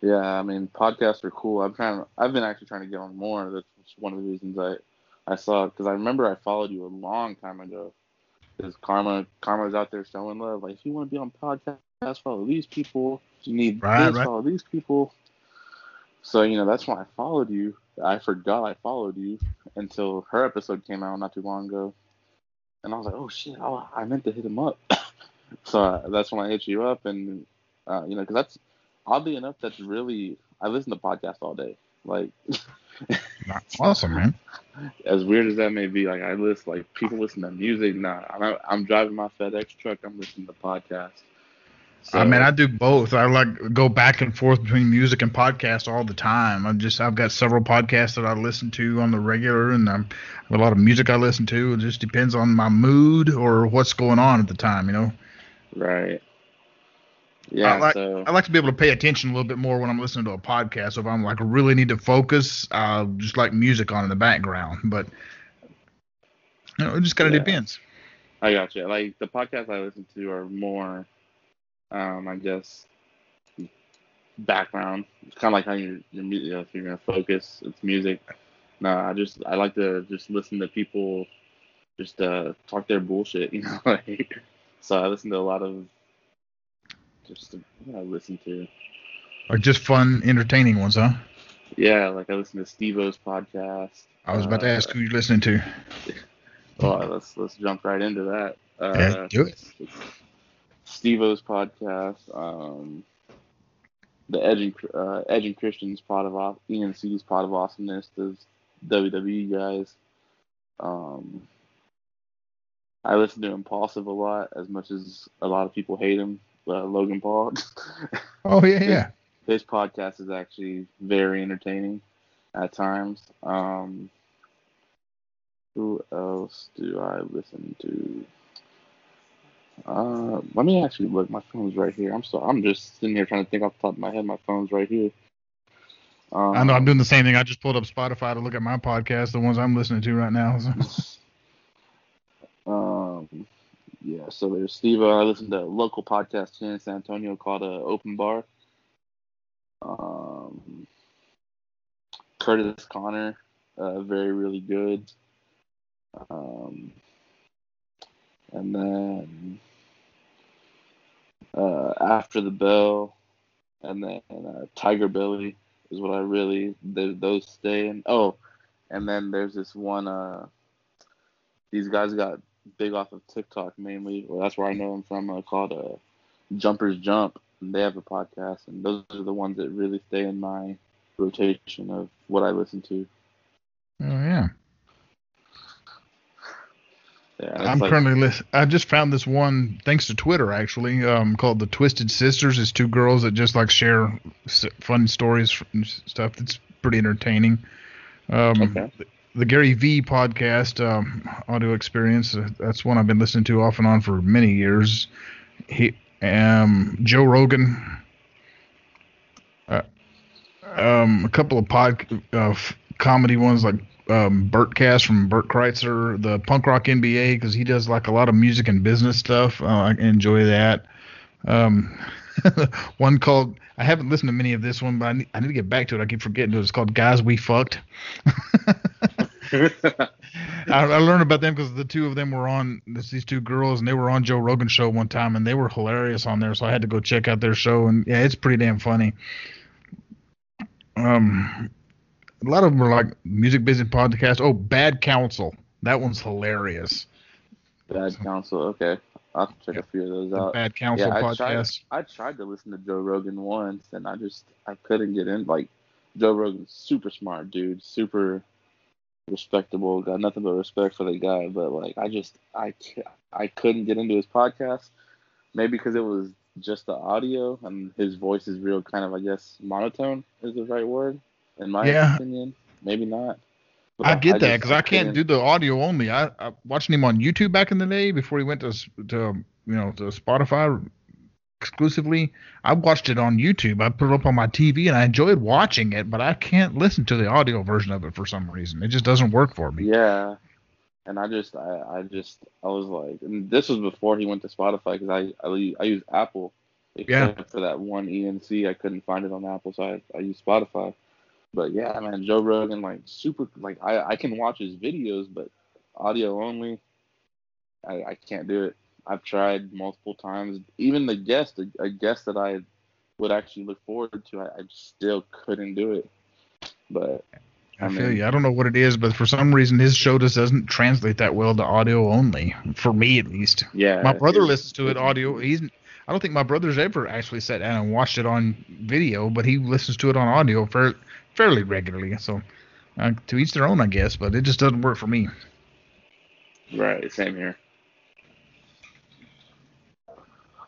Yeah, I mean, podcasts are cool. I'm trying. I've been actually trying to get on more. That's one of the reasons I I saw because I remember I followed you a long time ago. Because Karma Karma's out there showing love. Like, if you want to be on podcast, follow these people. If you need right, this, right. follow these people. So you know that's why I followed you. I forgot I followed you until her episode came out not too long ago, and I was like, oh shit, oh, I meant to hit him up. (coughs) so uh, that's when I hit you up, and uh, you know, because that's oddly enough, that's really I listen to podcasts all day. Like, (laughs) awesome, man. As weird as that may be, like I listen, like people listen to music. Nah, I'm, I'm driving my FedEx truck. I'm listening to podcasts. So, I mean, I do both. I like go back and forth between music and podcast all the time. I just I've got several podcasts that I listen to on the regular, and I'm, I have a lot of music I listen to. It just depends on my mood or what's going on at the time, you know. Right. Yeah. I like, so I like to be able to pay attention a little bit more when I'm listening to a podcast. So if I'm like really need to focus, I'll just like music on in the background. But you know, it just kind of Yeah. depends. I got you. Like the podcasts I listen to are more, um, I guess, background. It's kind of like how you're, you're you know, if you're gonna focus, it's music. No, I just I like to just listen to people, just uh talk their bullshit, (laughs) you know. Like, so I listen to a lot of, just you know, listen to. Like just fun, entertaining ones, huh? Yeah, like I listen to Steve-O's podcast. I was about to Uh, ask who you're listening to. (laughs) Well, let's let's jump right into that. Uh, Yeah, do it. Steve-O's podcast, um, the Edge and, uh, and Christian's pod of E&C's pod of awesomeness, the WWE guys. Um, I listen to Impulsive a lot, as much as a lot of people hate him. Uh, Logan Paul. (laughs) Oh yeah, yeah. His podcast is actually very entertaining at times. Um, who else do I listen to? Uh, let me actually look. My phone's right here. I'm so I'm just sitting here trying to think off the top of my head. My phone's right here. Um, I know I'm doing the same thing. I just pulled up Spotify to look at my podcast, the ones I'm listening to right now. So. (laughs) Um, yeah. So there's Steve. I listen to a local podcast here in San Antonio called uh, Open Bar. Um, Curtis Conner, uh, very really good. Um, and then uh, after the bell, and then uh, Tigerbelly is what I really th- those stay in. Oh, and then there's this one. Uh, these guys got big off of TikTok mainly. That's where I know them from. Uh, called uh, Jumpers Jump. And they have a podcast, and those are the ones that really stay in my rotation of what I listen to. Oh yeah. Yeah, I'm like- currently list- I just found this one thanks to Twitter actually, um, called the Twisted Sisters. It's two girls that just like share s- fun stories and stuff. It's pretty entertaining. Um, Okay. the, the Gary V podcast, um, audio experience. Uh, that's one I've been listening to off and on for many years. He, um, Joe Rogan. Uh, um, a couple of pod uh, f- comedy ones like um, Bertcast from Bert Kreischer, the Punk Rock MBA because he does like a lot of music and business stuff. Uh, I enjoy that. Um, (laughs) one called I haven't listened to many of this one, but I need, I need to get back to it. I keep forgetting it. It's called Guys We Fucked. (laughs) (laughs) I, I learned about them because the two of them were on this, these two girls, and they were on Joe Rogan show one time, and they were hilarious on there. So I had to go check out their show, and yeah, it's pretty damn funny. Um, a lot of them are like music business podcast. Oh, Bad Counsel, that one's hilarious. Bad Counsel. Okay, I'll have to check a few of those The out. Bad Counsel yeah, I tried, podcast. I tried to listen to Joe Rogan once, and I just I couldn't get in. Like Joe Rogan's super smart dude, super respectable. Got nothing but respect for the guy, but like I just I I couldn't get into his podcast. Maybe because it was just the audio, and his voice is real kind of I guess monotone is the right word in my Yeah. opinion. Maybe not. But I get that because I can't do the audio only. I, I watching him on YouTube back in the day before he went to to you know to Spotify exclusively. I watched it on YouTube. I put it up on my TV and I enjoyed watching it, but I can't listen to the audio version of it for some reason. It just doesn't work for me. Yeah, and I just, I, I just, I was like, and this was before he went to Spotify because I I use Apple. Yeah. For that one E&C, I couldn't find it on Apple, so I, I use Spotify. But yeah, man, Joe Rogan, like super, like I, I can watch his videos, but audio only, I, I can't do it. I've tried multiple times. Even the guest, a, a guest that I would actually look forward to, I, I still couldn't do it. But I I feel mean- you. I don't know what it is, but for some reason his show just doesn't translate that well to audio only. For me, at least. yeah, My brother listens to it audio. He's I don't think my brother's ever actually sat down and watched it on video, but he listens to it on audio fair, fairly regularly. So uh, to each their own, I guess. But it just doesn't work for me. Right. Same here.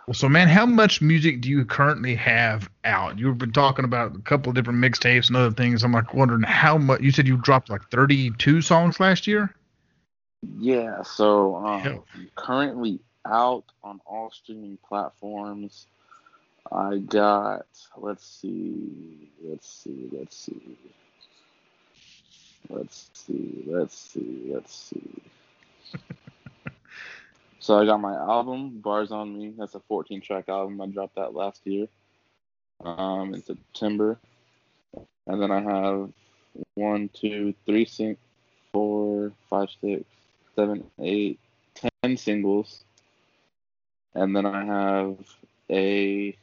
Well, so man, how much music do you currently have out? You've been talking about a couple of different mixtapes and other things. I'm like wondering how much. You said you dropped like 32 songs last year. Yeah. So um, currently out on all streaming platforms. I got. Let's see. Let's see. Let's see. Let's see. Let's see. Let's see. (laughs) So I got my album, Bars on Me. That's a 14 track album. I dropped that last year um, in September. And then I have one, two, three, sing- four, five, six, seven, eight, ten singles. And then I have a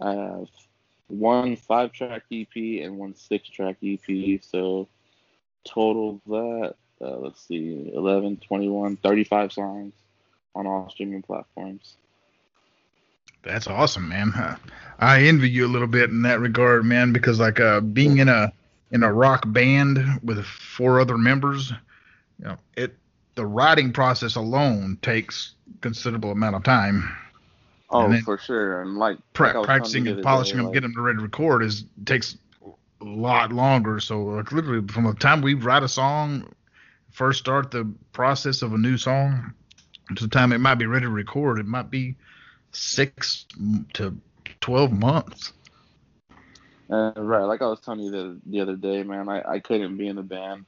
I have one five track EP and one six track EP. So total that uh, let's see, 11, 21, 35 songs on all streaming platforms. That's awesome, man. I envy you a little bit in that regard, man, because like uh, being in a in a rock band with four other members, you know, it the writing process alone takes considerable amount of time. Oh, for sure, and like, pra- like practicing and polishing them, like, getting them ready to record is takes a lot longer. So like literally from the time we write a song first start the process of a new song to the time it might be ready to record, it might be six to twelve months. Uh, right, like I was telling you the the other day, man, I, I couldn't be in the band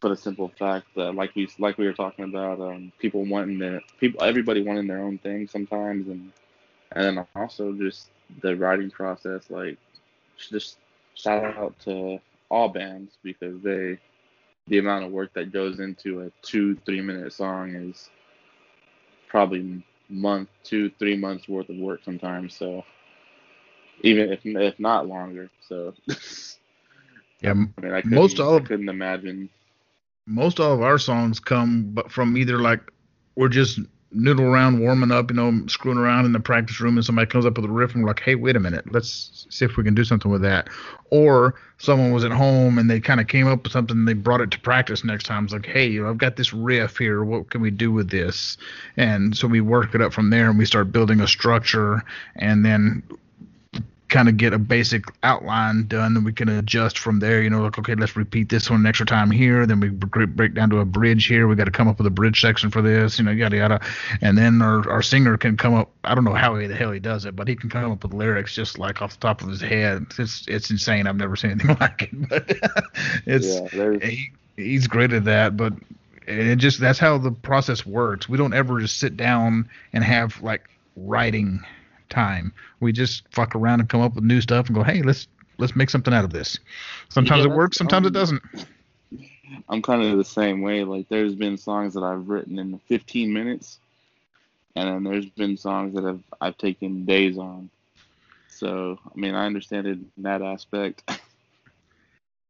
for the simple fact that, like we like we were talking about, um, people wanting their people, everybody wanting their own thing sometimes, and and then also just the writing process. Like, just shout out to all bands because they the amount of work that goes into a two three minute song is probably month two three months worth of work sometimes so even if if not longer so (laughs) yeah I mean, I most all of, couldn't imagine most all of our songs come from either like we're just noodle around, warming up, you know, screwing around in the practice room, and somebody comes up with a riff, and we're like, hey, wait a minute, let's see if we can do something with that. Or someone was at home and they kind of came up with something, and they brought it to practice next time. It's like, hey, you know, I've got this riff here. What can we do with this? And so we work it up from there, and we start building a structure, and then kind of get a basic outline done and we can adjust from there you know like okay let's repeat this one an extra time here then we break down to a bridge here we got to come up with a bridge section for this you know yada yada. And then our, our singer can come up i don't know how he, the hell he does it but he can come up with lyrics just like off the top of his head. It's it's insane i've never seen (laughs) anything like it but (laughs) it's yeah, he, he's great at that but it just that's how the process works. We don't ever just sit down and have like writing time. We just fuck around and come up with new stuff and go, hey, let's let's make something out of this. Sometimes yeah, it works, sometimes um, it doesn't. I'm kind of the same way. Like there's been songs that I've written in 15 minutes, and then there's been songs that I've I've taken days on. So I mean, I understand it in that aspect. (laughs)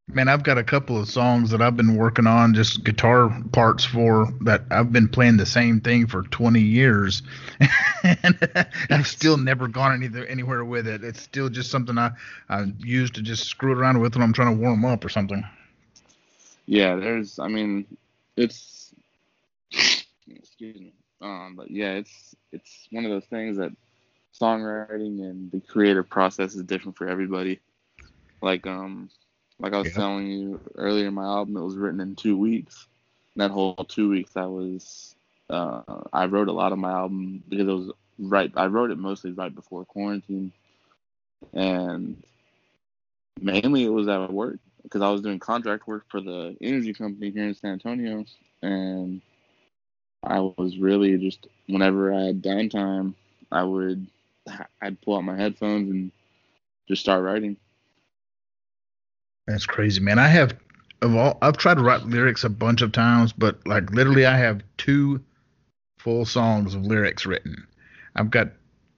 Man, I've got a couple of songs that I've been working on, just guitar parts for that I've been playing the same thing for 20 years, (laughs) and I've still never gone any, anywhere with it. It's still just something I I use to just screw around with when I'm trying to warm up or something. Yeah, there's, I mean, it's excuse me, um, but yeah, it's it's one of those things that songwriting and the creative process is different for everybody. Like um like I was yeah. telling you earlier, my album it was written in two weeks. And that whole two weeks, I was uh, I wrote a lot of my album because it was right. I wrote it mostly right before quarantine, and mainly it was at work because I was doing contract work for the energy company here in San Antonio, and I was really just whenever I had downtime, I would I'd pull out my headphones and just start writing. That's crazy, man. I have of all I've tried to write lyrics a bunch of times, but like literally I have two full songs of lyrics written. I've got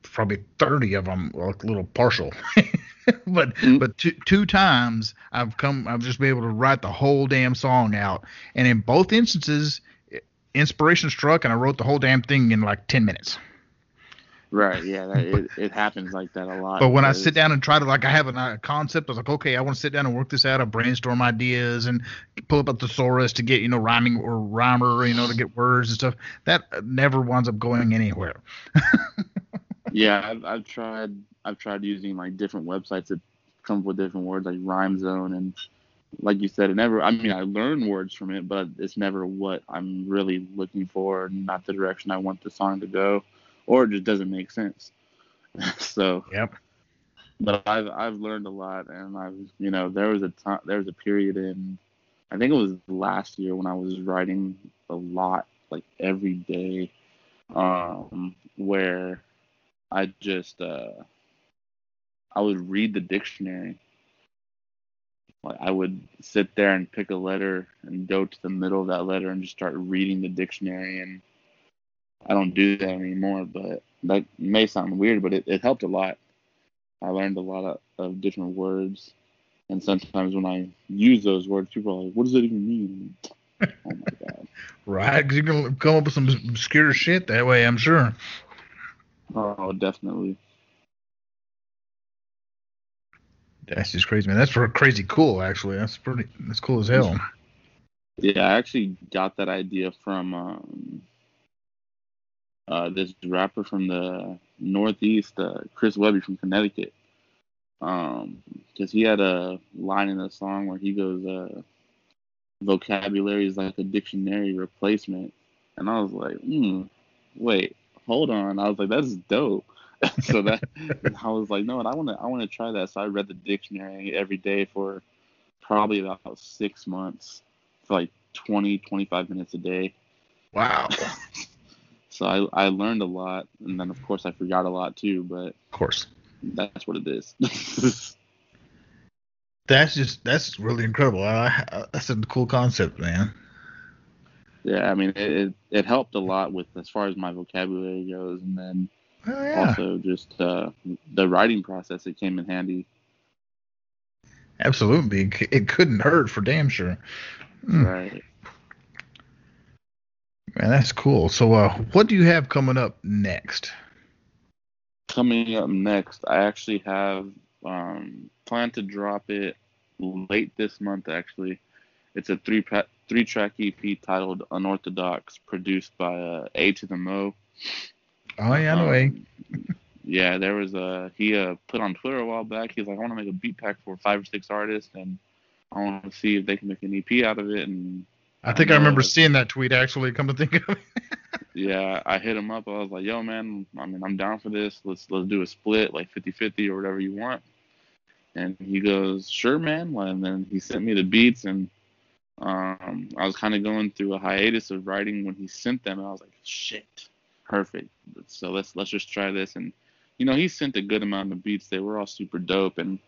probably 30 of them like a little partial. (laughs) but mm-hmm. but two, two times I've come I've just been able to write the whole damn song out. And in both instances inspiration struck and I wrote the whole damn thing in like 10 minutes. Right. Yeah. That, (laughs) it, it happens like that a lot. But when I sit down and try to like, I have a concept. I was like, okay, I want to sit down and work this out. I brainstorm ideas and pull up a thesaurus to get you know rhyming or rhymer, you know, to get words and stuff. That never winds up going anywhere. (laughs) yeah, I've, I've tried. I've tried using like different websites that come up with different words like Rhyme Zone and like you said, it never. I mean, I learn words from it, but it's never what I'm really looking for, not the direction I want the song to go or it just doesn't make sense. (laughs) so yep. But I've I've learned a lot, and I've you know there was a time there was a period in I think it was last year when I was writing a lot like every day, um, where I just uh, I would read the dictionary. Like I would sit there and pick a letter and go to the middle of that letter and just start reading the dictionary and I don't do that anymore, but that may sound weird, but it, it helped a lot. I learned a lot of, of different words. And sometimes when I use those words, people are like, what does that even mean? oh my God. (laughs) right. Because you can come up with some obscure shit that way, I'm sure. Oh, definitely. That's just crazy, man. That's for crazy cool, actually. That's pretty. That's cool as hell. Yeah, I actually got that idea from um, uh, this rapper from the Northeast, uh, Chris Webby from Connecticut. Um, because he had a line in the song where he goes, uh, vocabulary is like a dictionary replacement. And I was like, hmm, wait, hold on. I was like, that's dope. (laughs) so that (laughs) I was like, no, and I want to, I want to try that. So I read the dictionary every day for probably about six months, for like 20, 25 minutes a day. Wow. (laughs) So I, I learned a lot, and then of course I forgot a lot too. But of course, that's what it is. (laughs) that's just that's really incredible. I, I, that's a cool concept, man. Yeah, I mean it, it, it helped a lot with as far as my vocabulary goes, and then oh, yeah. also just uh, the writing process. It came in handy. Absolutely, it couldn't hurt for damn sure. Mm. Right. Man, that's cool. So, uh, what do you have coming up next? Coming up next, I actually have um, planned to drop it late this month. Actually, it's a three three track EP titled "Unorthodox," produced by uh, A to the Mo. Oh yeah, no way. Um, yeah, there was a he uh, put on Twitter a while back. He's like, I want to make a beat pack for five or six artists, and I want to see if they can make an EP out of it. And I think I, I remember seeing that tweet actually. Come to think of it. (laughs) yeah, I hit him up. I was like, "Yo, man, I mean, I'm down for this. Let's let's do a split, like 50-50 or whatever you want." And he goes, "Sure, man." And then he sent me the beats, and um, I was kind of going through a hiatus of writing when he sent them. And I was like, "Shit, perfect." So let's let's just try this. And you know, he sent a good amount of beats. They were all super dope, and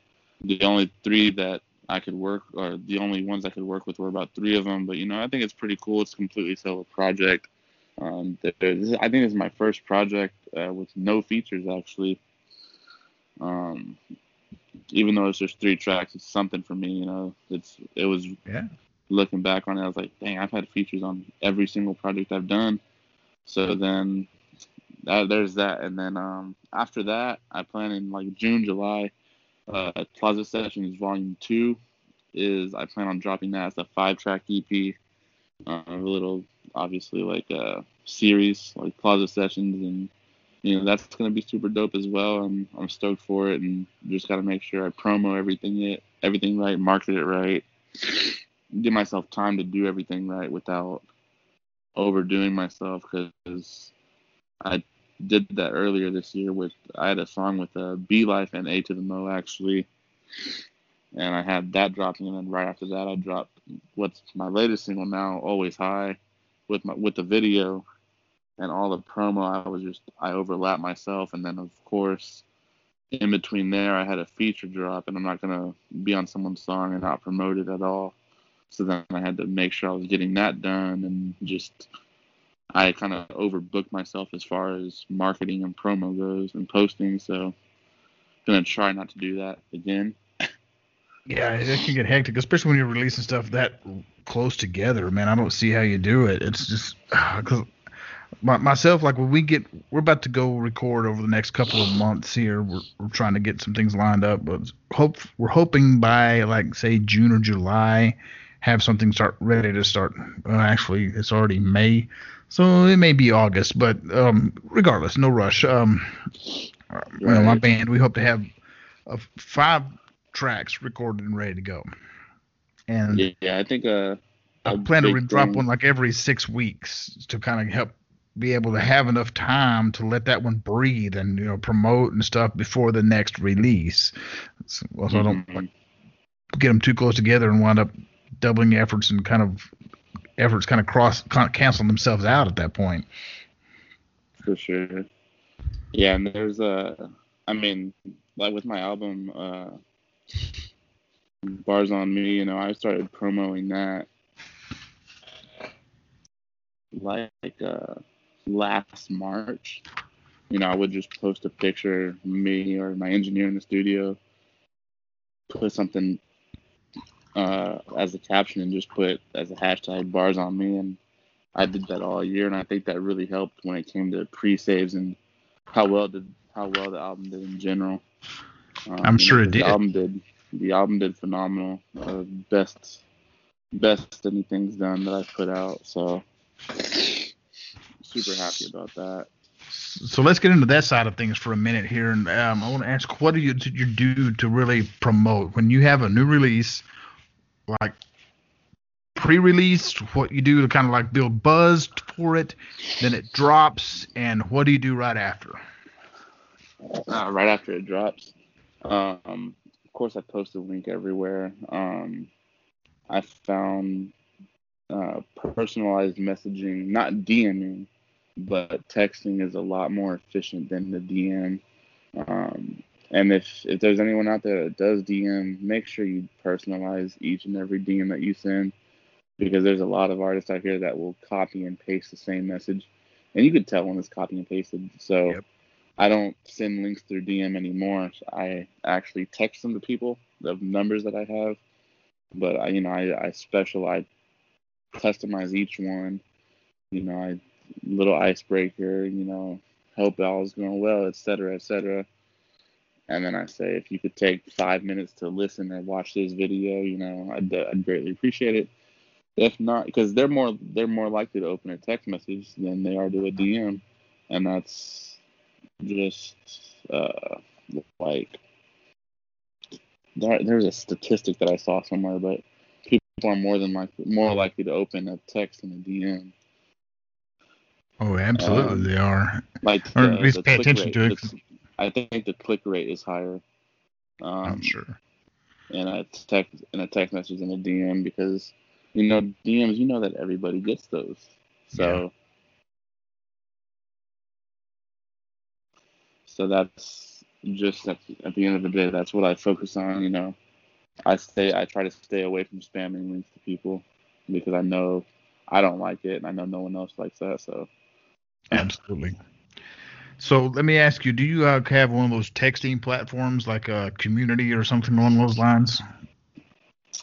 the only three that I could work, or the only ones I could work with were about three of them. But you know, I think it's pretty cool. It's a completely solo project. Um, I think this is my first project uh, with no features actually. Um, even though it's just three tracks, it's something for me. You know, it's it was. Yeah. Looking back on it, I was like, dang, I've had features on every single project I've done. So then, that, there's that, and then um, after that, I plan in like June, July uh, Plaza Sessions Volume Two is I plan on dropping that as a five-track EP, uh, a little obviously like a series like Plaza Sessions, and you know that's gonna be super dope as well. I'm I'm stoked for it, and just gotta make sure I promo everything it everything right, market it right, give myself time to do everything right without overdoing myself because I did that earlier this year with I had a song with uh, B Life and A to the Mo actually, and I had that dropping, and then right after that I dropped what's my latest single now, Always High, with my with the video, and all the promo. I was just I overlapped myself, and then of course, in between there I had a feature drop, and I'm not gonna be on someone's song and not promote it at all. So then I had to make sure I was getting that done and just I kind of overbooked myself as far as marketing and promo goes and posting. So, gonna try not to do that again. yeah, it can get hectic, especially when you're releasing stuff that close together. Man, I don't see how you do it. It's just (sighs) because my, myself, like when we get, we're about to go record over the next couple of months here. We're, we're trying to get some things lined up, but hope we're hoping by like say June or July, have something start ready to start. Well, actually, it's already May, so it may be August. But um, regardless, no rush. Um, you my band, we hope to have uh, five tracks recorded and ready to go. And yeah, I think uh, I plan to drop one like every six weeks to kind of help be able to have enough time to let that one breathe and you know promote and stuff before the next release. So, so mm-hmm. I don't like, get them too close together and wind up doubling efforts and kind of efforts kind of cross canceling themselves out at that point. For sure. Yeah, and there's a, I mean, like with my album, uh, Bars on Me, you know, I started promoting that like uh, last March. You know, I would just post a picture me or my engineer in the studio, put something uh, as a caption, and just put as a hashtag bars on me. And I did that all year, and I think that really helped when it came to pre-saves and how well did how well the album did in general. Um, I'm sure it did. The album did. The album did phenomenal. Uh, best best anything's done that I've put out. So super happy about that. So let's get into that side of things for a minute here, and um, I want to ask, what do you, do you do to really promote when you have a new release, like pre-release? What you do to kind of like build buzz for it, then it drops, and what do you do right after? Uh, right after it drops, um, of course, I post a link everywhere. Um, I found uh, personalized messaging, not DMing, but texting is a lot more efficient than the DM. Um, and if if there's anyone out there that does DM, make sure you personalize each and every DM that you send, because there's a lot of artists out here that will copy and paste the same message, and you could tell when it's copy and pasted. So. Yep. I don't send links through DM anymore. I actually text them to people, the numbers that I have. But I, you know, I, I specialize customize each one. You know, I little icebreaker. You know, hope all's going well, etc., etc. And then I say, if you could take five minutes to listen or watch this video, you know, I'd, I'd greatly appreciate it. If not, because they're more they're more likely to open a text message than they are to a DM, and that's just uh, like there, there's a statistic that I saw somewhere, but people are more than likely more likely to open a text than a DM. Oh, absolutely, um, they are. Like the, or at least pay attention rate, to it. I think the click rate is higher. Um, I'm sure. In a text in a text message and a DM because you know DMs, you know that everybody gets those. So. Yeah. So that's just at, at the end of the day, that's what I focus on. You know, I stay. I try to stay away from spamming links to people because I know I don't like it, and I know no one else likes that. So, absolutely. So let me ask you: Do you uh, have one of those texting platforms like a community or something along those lines?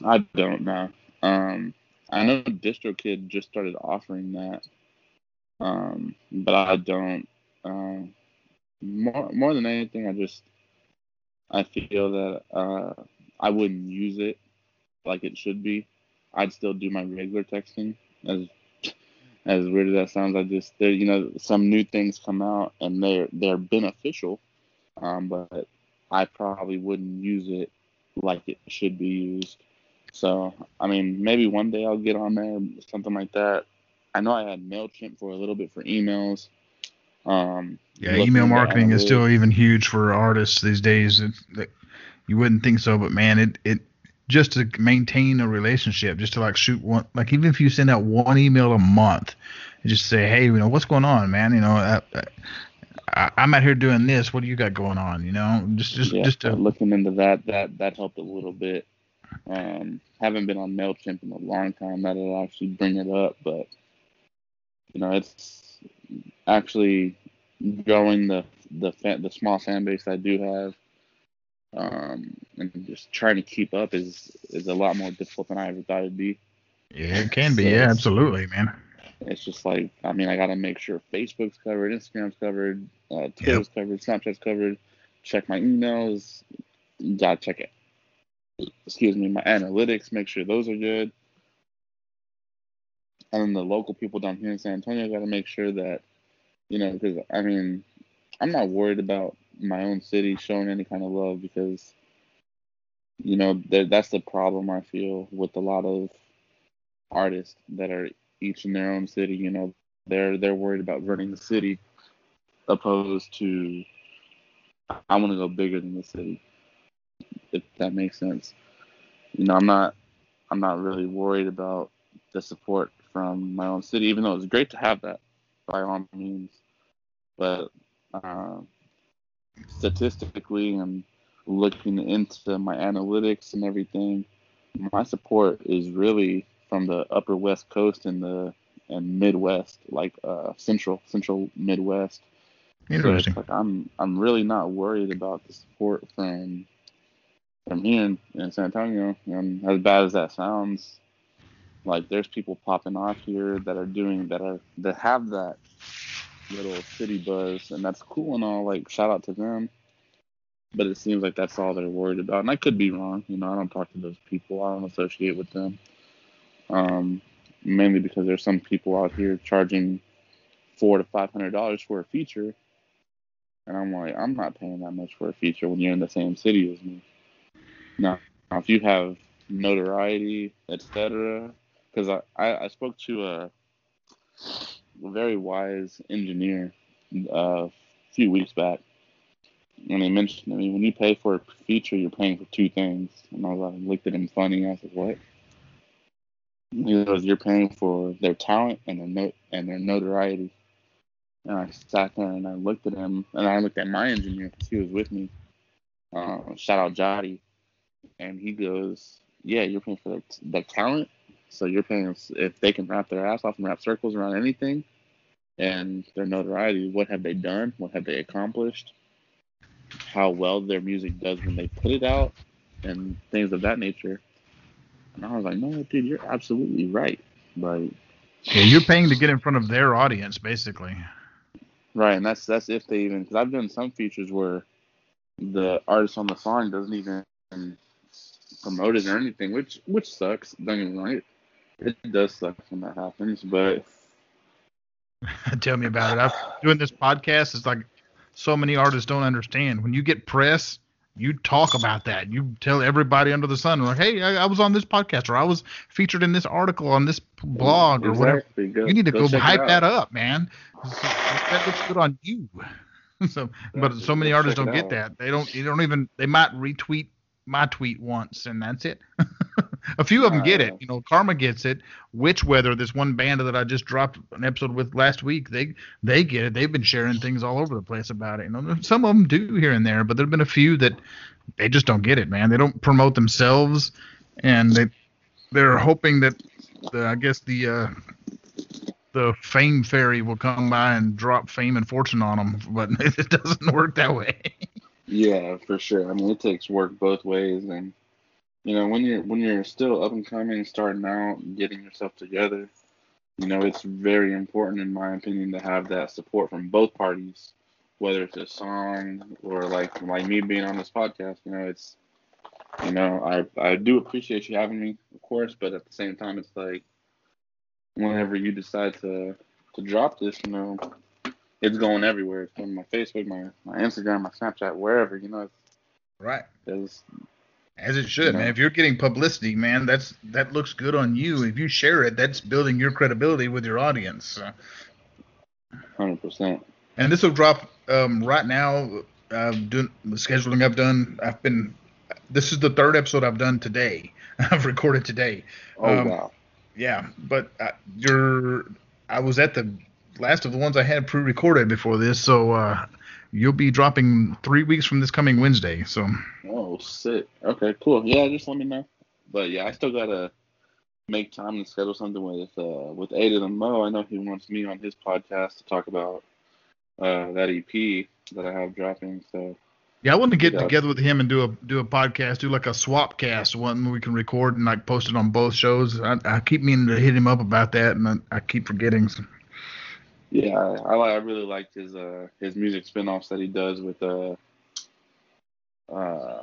I don't know. Um, I know DistroKid just started offering that, um, but I don't. Uh, more more than anything, I just I feel that uh, I wouldn't use it like it should be. I'd still do my regular texting. As as weird as that sounds, I just there you know some new things come out and they're they're beneficial, um, but I probably wouldn't use it like it should be used. So I mean, maybe one day I'll get on there, something like that. I know I had Mailchimp for a little bit for emails. Um, yeah, email marketing is still even huge for artists these days. It, you wouldn't think so, but man, it it just to maintain a relationship, just to like shoot one, like even if you send out one email a month, and just say, hey, you know, what's going on, man? You know, I, I, I'm out here doing this. What do you got going on? You know, just just yeah, just to, looking into that, that that helped a little bit. Um, haven't been on Mailchimp in a long time. That'll actually bring it up, but you know, it's actually growing the the fan, the small fan base I do have um, and just trying to keep up is is a lot more difficult than I ever thought it'd be. Yeah, it can be. Yeah, absolutely, man. it's just like I mean I gotta make sure Facebook's covered, Instagram's covered, uh, Twitter's yep. covered, Snapchat's covered. Check my emails. Gotta check it. Excuse me, my analytics. Make sure those are good. And then the local people down here in San Antonio gotta make sure that you know because I mean I'm not worried about my own city showing any kind of love because you know that's the problem I feel with a lot of artists that are each in their own city. You know, they're they're worried about running the city, opposed to I want to go bigger than the city. If that makes sense. You know, I'm not I'm not really worried about the support from my own city, even though it's great to have that by all means. But uh, statistically and looking into my analytics and everything, my support is really from the upper west coast and the and Midwest, like uh, central central Midwest. Interesting. So like I'm I'm really not worried about the support from from here in, in San Antonio. And as bad as that sounds, like there's people popping off here that are doing that are that have that little city buzz, and that's cool and all. Like shout out to them. But it seems like that's all they're worried about, and I could be wrong. You know, I don't talk to those people. I don't associate with them um, mainly because there's some people out here charging four to five hundred dollars for a feature, and I'm like, I'm not paying that much for a feature when you're in the same city as me. Now, if you have notoriety, etc., because I, I, I spoke to a very wise engineer uh, a few weeks back, and he mentioned to me when you pay for a feature, you're paying for two things, and I like, looked at him funny. I said, what? Because you're paying for their talent and their note and their notoriety. And I sat there and I looked at him and I looked at my engineer because he was with me. Uh, shout out Jotty, and he goes, "Yeah, you're paying for their, their talent, so you're paying if they can rap their ass off and rap circles around anything, and their notoriety. What have they done? What have they accomplished? How well their music does when they put it out, and things of that nature." And I was like, no, dude, you're absolutely right. Like, yeah, you're paying to get in front of their audience, basically. Right, and that's that's if they even because I've done some features where the artist on the song doesn't even promote it or anything, which which sucks. Don't get me wrong, it, it does suck when that happens, but (laughs) tell me about it. I'm doing this podcast. It's like so many artists don't understand when you get press you talk about that. You tell everybody under the sun, like, hey, I, I, was on this podcast or I was featured in this article on this blog or exactly. whatever. Go, you need to go, go hype that up, man. That looks good on you. (laughs) so, but so many artists don't get that. They don't. They don't even. They might retweet my tweet once and that's it. (laughs) a few of them get it. You know, Karma gets it. Witch Weather, this one band that I just dropped an episode with last week, they they get it. They've been sharing things all over the place about it. You know, some of them do here and there, but there've been a few that they just don't get it, man. They don't promote themselves, and they they're hoping that the, I guess the uh, the fame fairy will come by and drop fame and fortune on them, but (laughs) it doesn't work that way. yeah, for sure. I mean, it takes work both ways, and you know when you're when you're still up and coming, starting out, getting yourself together, you know it's very important, in my opinion, to have that support from both parties, whether it's a song or like like me being on this podcast. You know, it's you know I I do appreciate you having me, of course, but at the same time, it's like whenever you decide to to drop this, you know, it's going everywhere. It's on my Facebook, my my Instagram, my Snapchat, wherever. You know, it's, right. It's, as it should, man. If you're getting publicity, man, that's that looks good on you. If you share it, that's building your credibility with your audience. Hundred percent. And this will drop um, right now. Uh, doing the scheduling I've done. I've been. This is the third episode I've done today. (laughs) I've recorded today. Oh um, wow. Yeah, but uh, you're. I was at the last of the ones I had pre-recorded before this, so uh, you'll be dropping three weeks from this coming Wednesday. So. Oh, sick. Okay, cool. Yeah, just let me know. But yeah, I still gotta make time to schedule something with uh with Aiden and Mo. I know he wants me on his podcast to talk about uh that EP that I have dropping. So Yeah, I want to get Yeah. together with him and do a do a podcast, do like a swap cast, one we can record and like post it on both shows. I, I keep meaning to hit him up about that, and I, I keep forgetting. Yeah, I, I, really liked his uh his music spin-offs that he does with uh uh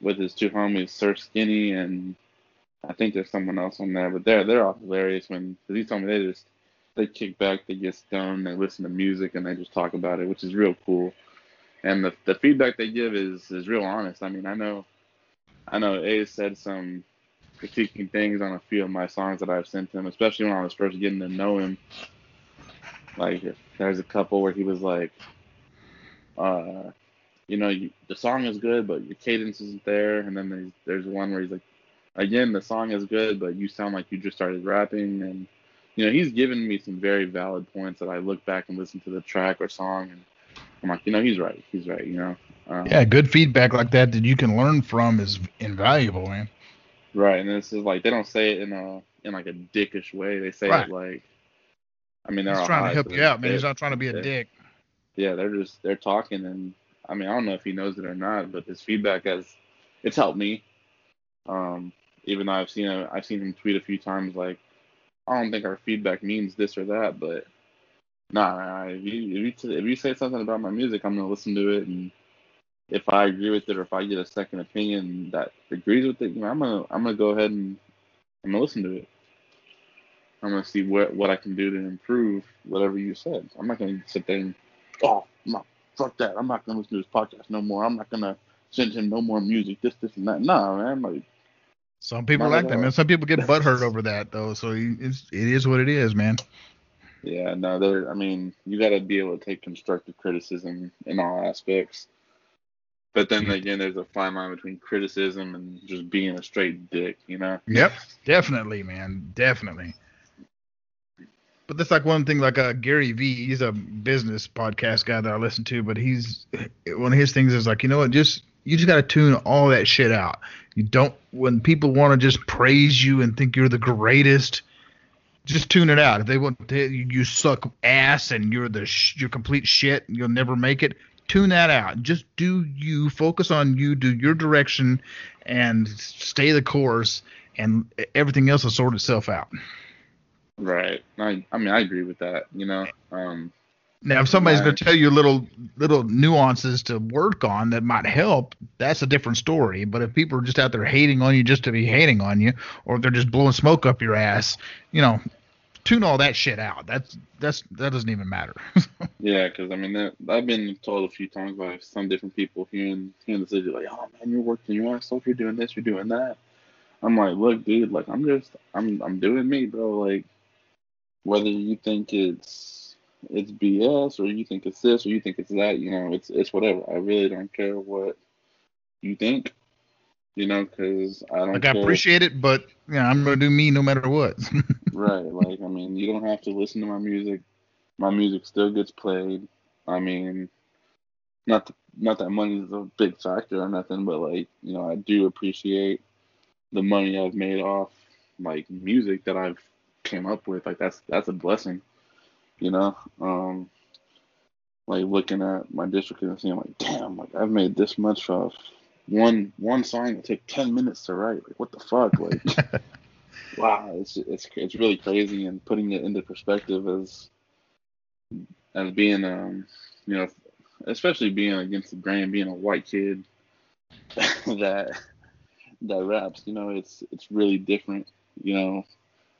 with his two homies Sir Skinny and I think there's someone else on there, but they're they're all hilarious when cause he told me they just they kick back, they get stoned, they listen to music and they just talk about it, which is real cool. And the the feedback they give is is real honest. I mean, I know I know A said some critiquing things on a few of my songs that I've sent him, especially when I was first getting to know him. Like there's a couple where he was like, uh, you know, you, the song is good, but your cadence isn't there. And then there's there's one where he's like, again, the song is good, but you sound like you just started rapping. And you know, he's given me some very valid points that I look back and listen to the track or song, and I'm like, you know, he's right, he's right. You know, um, Yeah, good feedback like that that you can learn from is invaluable, man. Right, and this is like they don't say it in a in like a dickish way. They say Right. it like, I mean, they're He's all trying to help you out, man. He's not trying to be a dick. Yeah, they're just they're talking, and I mean, I don't know if he knows it or not, but his feedback has it's helped me. Um, even though I've seen him, I've seen him tweet a few times like, I don't think our feedback means this or that, but nah, nah, if you if you, t- if you say something about my music, I'm gonna listen to it, and if I agree with it or if I get a second opinion that agrees with it, you know, I'm gonna I'm gonna go ahead and I'm gonna listen to it. I'm gonna see what what I can do to improve whatever you said. I'm not gonna sit there and oh no, fuck that. I'm not gonna listen to his podcast no more. I'm not gonna send him no more music. This this and that. No man, like Some people like that, man. Some people get (laughs) butthurt over that though. So it's, it is what it is, man. yeah, no, there. I mean, you got to be able to take constructive criticism in all aspects. But then again, there's a fine line between criticism and just being a straight dick, you know? Yep, definitely, man, definitely. But that's like one thing, like uh, Gary Vee. He's a business podcast guy that I listen to, but he's one of his things is like, you know what, just you just got to tune all that shit out. You don't when people want to just praise you and think you're the greatest. Just tune it out. If they want to, you suck ass and you're the sh- you're complete shit and you'll never make it. Tune that out. Just do you. Focus on you. Do your direction, and stay the course. And everything else will sort itself out. Right. I, I mean, I agree with that, you know? Um, Now, if somebody's Right. going to tell you little little nuances to work on that might help, that's a different story. But if people are just out there hating on you just to be hating on you, or they're just blowing smoke up your ass, you know, tune all that shit out. That's that's that doesn't even matter. (laughs) Yeah, because I mean, that, I've been told a few times by some different people here in here in the city, like, "Oh man, you're working your ass off. You're doing this. You're doing that." I'm like, "Look, dude. Like, I'm just, I'm, I'm doing me, bro. Like, whether you think it's, it's BS or you think it's this or you think it's that, you know, it's, it's whatever. I really don't care what you think, you know, because I don't like I appreciate it, but you know, I'm going to do me no matter what. (laughs) Right. Like, I mean, you don't have to listen to my music. My music still gets played. I mean, not th- not that money is a big factor or nothing, but like, you know, I do appreciate the money I've made off like music that I've came up with. Like, that's that's a blessing, you know. Um, like looking at my DistroKid and seeing like, damn, like I've made this much of one one song that took ten minutes to write. Like, what the fuck, like. (laughs) wow, it's it's it's really crazy, and putting it into perspective as as being um you know especially being against the grain, being a white kid (laughs) that that raps, you know, it's it's really different. You know,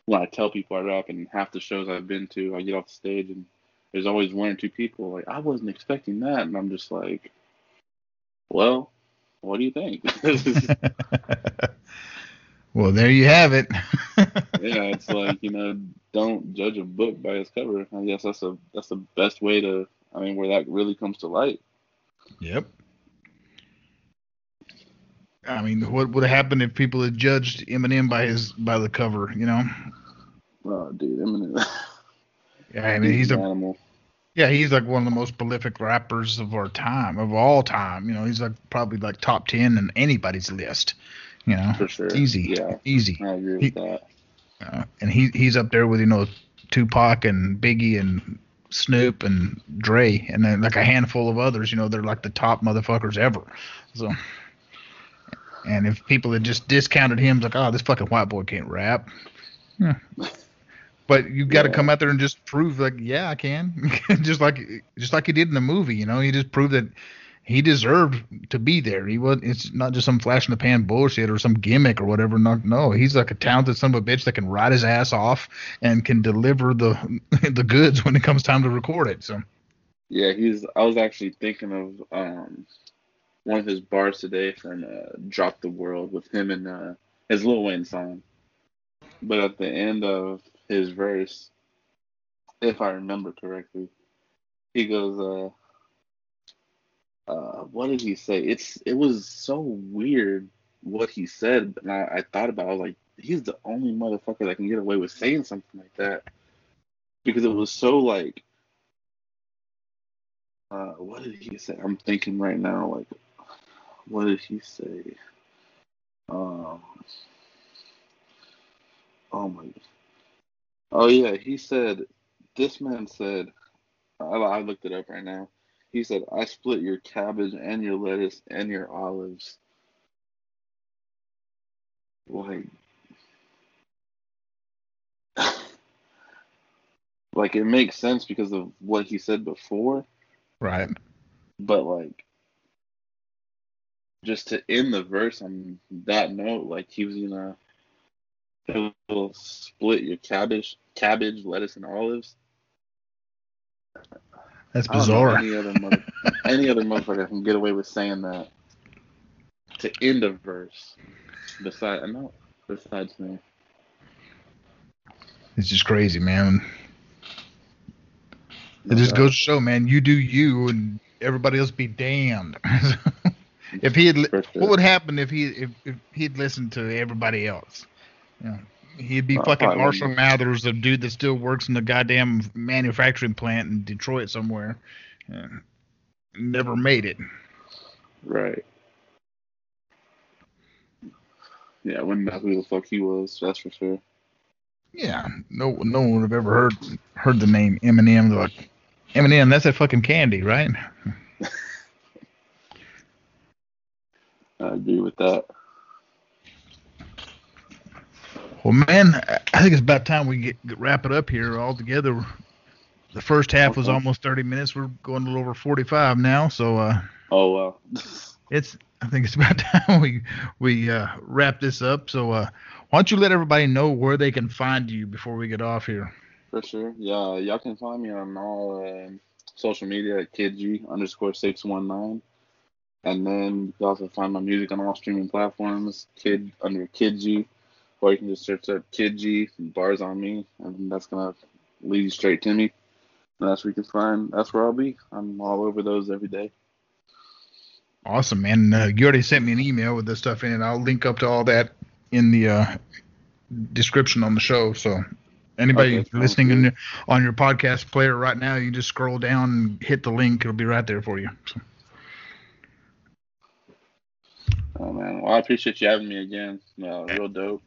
when I tell people I rap, and half the shows I've been to, I get off the stage and there's always one or two people like I wasn't expecting that, and I'm just like, well, what do you think? (laughs) well, there you have it. (laughs) yeah, it's like you know, don't judge a book by its cover. I guess that's a that's the best way to. I mean, where that really comes to light. Yep. I mean, what would have happened if people had judged Eminem by his by the cover? You know. Oh, dude, Eminem. (laughs) Yeah, I mean, he's an a animal. yeah, he's like one of the most prolific rappers of our time, of all time. You know, he's like probably like top ten in anybody's list. You know, For sure. easy, Yeah, easy. I agree He- with that. Uh, and he he's up there with you know Tupac and Biggie and Snoop and Dre, and then like a handful of others. You know, they're like the top motherfuckers ever. So, and if people had just discounted him, like, oh, this fucking white boy can't rap. Yeah. But you got to Yeah. come out there and just prove, like, yeah, I can, (laughs) just like just like he did in the movie. You know, he just proved that he deserved to be there. He was. It's not just some flash in the pan bullshit or some gimmick or whatever. No, no, he's like a talented son of a bitch that can ride his ass off and can deliver the (laughs) the goods when it comes time to record it. So Yeah, he's. I was actually thinking of um one of his bars today from uh, "Drop the World" with him and uh, his Lil Wayne song. But at the end of his verse, if I remember correctly, he goes, uh, uh, "What did he say?" It's it was so weird what he said, and I, I thought about. it. I was like, he's the only motherfucker that can get away with saying something like that because it was so like uh, what did he say? I'm thinking right now, like, what did he say? Um, oh my, oh yeah, he said, this man said, I, I looked it up right now. He said, I split your cabbage and your lettuce and your olives. Like, (laughs) like it makes sense because of what he said before. right, but like just to end the verse on that note, like he was gonna he'll split your cabbage, cabbage, lettuce, and olives. that's I don't know bizarre. any other mother, any other motherfucker can get away with saying that to end a verse. Besides, no, besides me. It's just crazy, man. It just goes to show, man. You do you, and everybody else be damned. (laughs) if he had, sure. what would happen if he if, if he'd listened to everybody else? You know, he'd be fucking probably Marshall wouldn't. Mathers, the dude that still works in the goddamn manufacturing plant in Detroit somewhere. Uh, never made it. Right. Yeah, I wouldn't know who the fuck he was. That's for sure. Yeah, no, no one would have ever heard heard the name Eminem. Like, Eminem, that's a fucking candy, right? I agree with that. Well, man, I- think it's about time we get, wrap it up here all together. The first half was almost 30 minutes. We're going a little over 45 now, so uh, Oh well. (laughs) it's I think it's (laughs) about time we we uh, wrap this up. So uh, why don't you let everybody know where they can find you before we get off here? For sure. Yeah, y'all can find me on all um social media at kidg underscore six one nine, and then you can also find my music on all streaming platforms. Kid under Kid G, or you can just search up Kid G bars on me, and that's gonna lead you straight to me. And that's where you can find. That's where I'll be. I'm all over those every day. Awesome, man. Uh, you already sent me an email with this stuff in it. I'll link up to all that in the uh, description on the show. So anybody Okay, listening in your, on your podcast player right now, you just scroll down and hit the link. It'll be right there for you. So, Oh man, well I appreciate you having me again. Uh, real dope.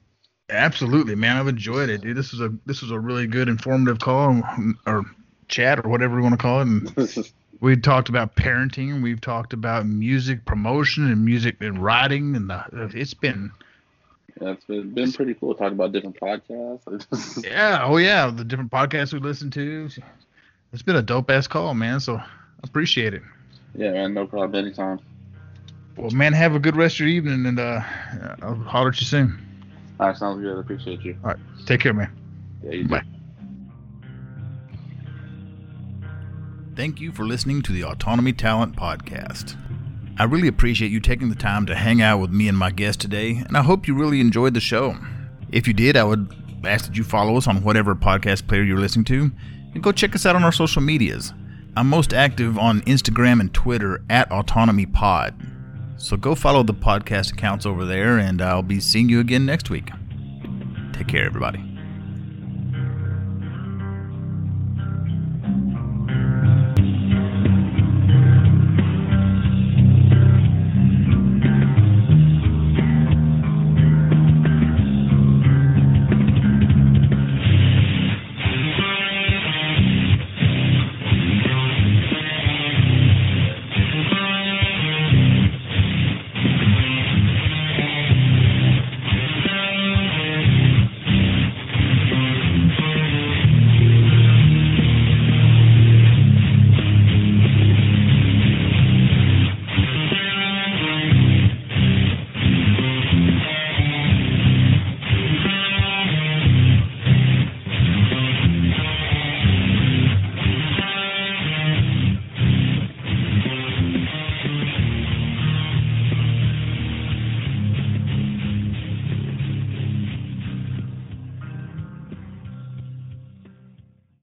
absolutely, man. I've enjoyed it, dude. This was a this was a really good informative call or chat or whatever you want to call it. And (laughs) we talked about parenting. We've talked about music promotion and music and writing, and the, it's been Yeah, it's been, been pretty cool talking about different podcasts. (laughs) Yeah, oh yeah, the different podcasts we listen to. It's been a dope ass call, man. So appreciate it. yeah, man, no problem. Anytime. Well, man, have a good rest of your evening, and uh, I'll holler at you soon. All right, sounds good. I appreciate you. All right, take care, man. Yeah, you Bye. too. Thank you for listening to the Autonomy Talent Podcast. I really appreciate you taking the time to hang out with me and my guest today, and I hope you really enjoyed the show. If you did, I would ask that you follow us on whatever podcast player you're listening to, and go check us out on our social medias. I'm most active on Instagram and Twitter at Autonomy Pod. So go follow the podcast accounts over there, and I'll be seeing you again next week. Take care, everybody.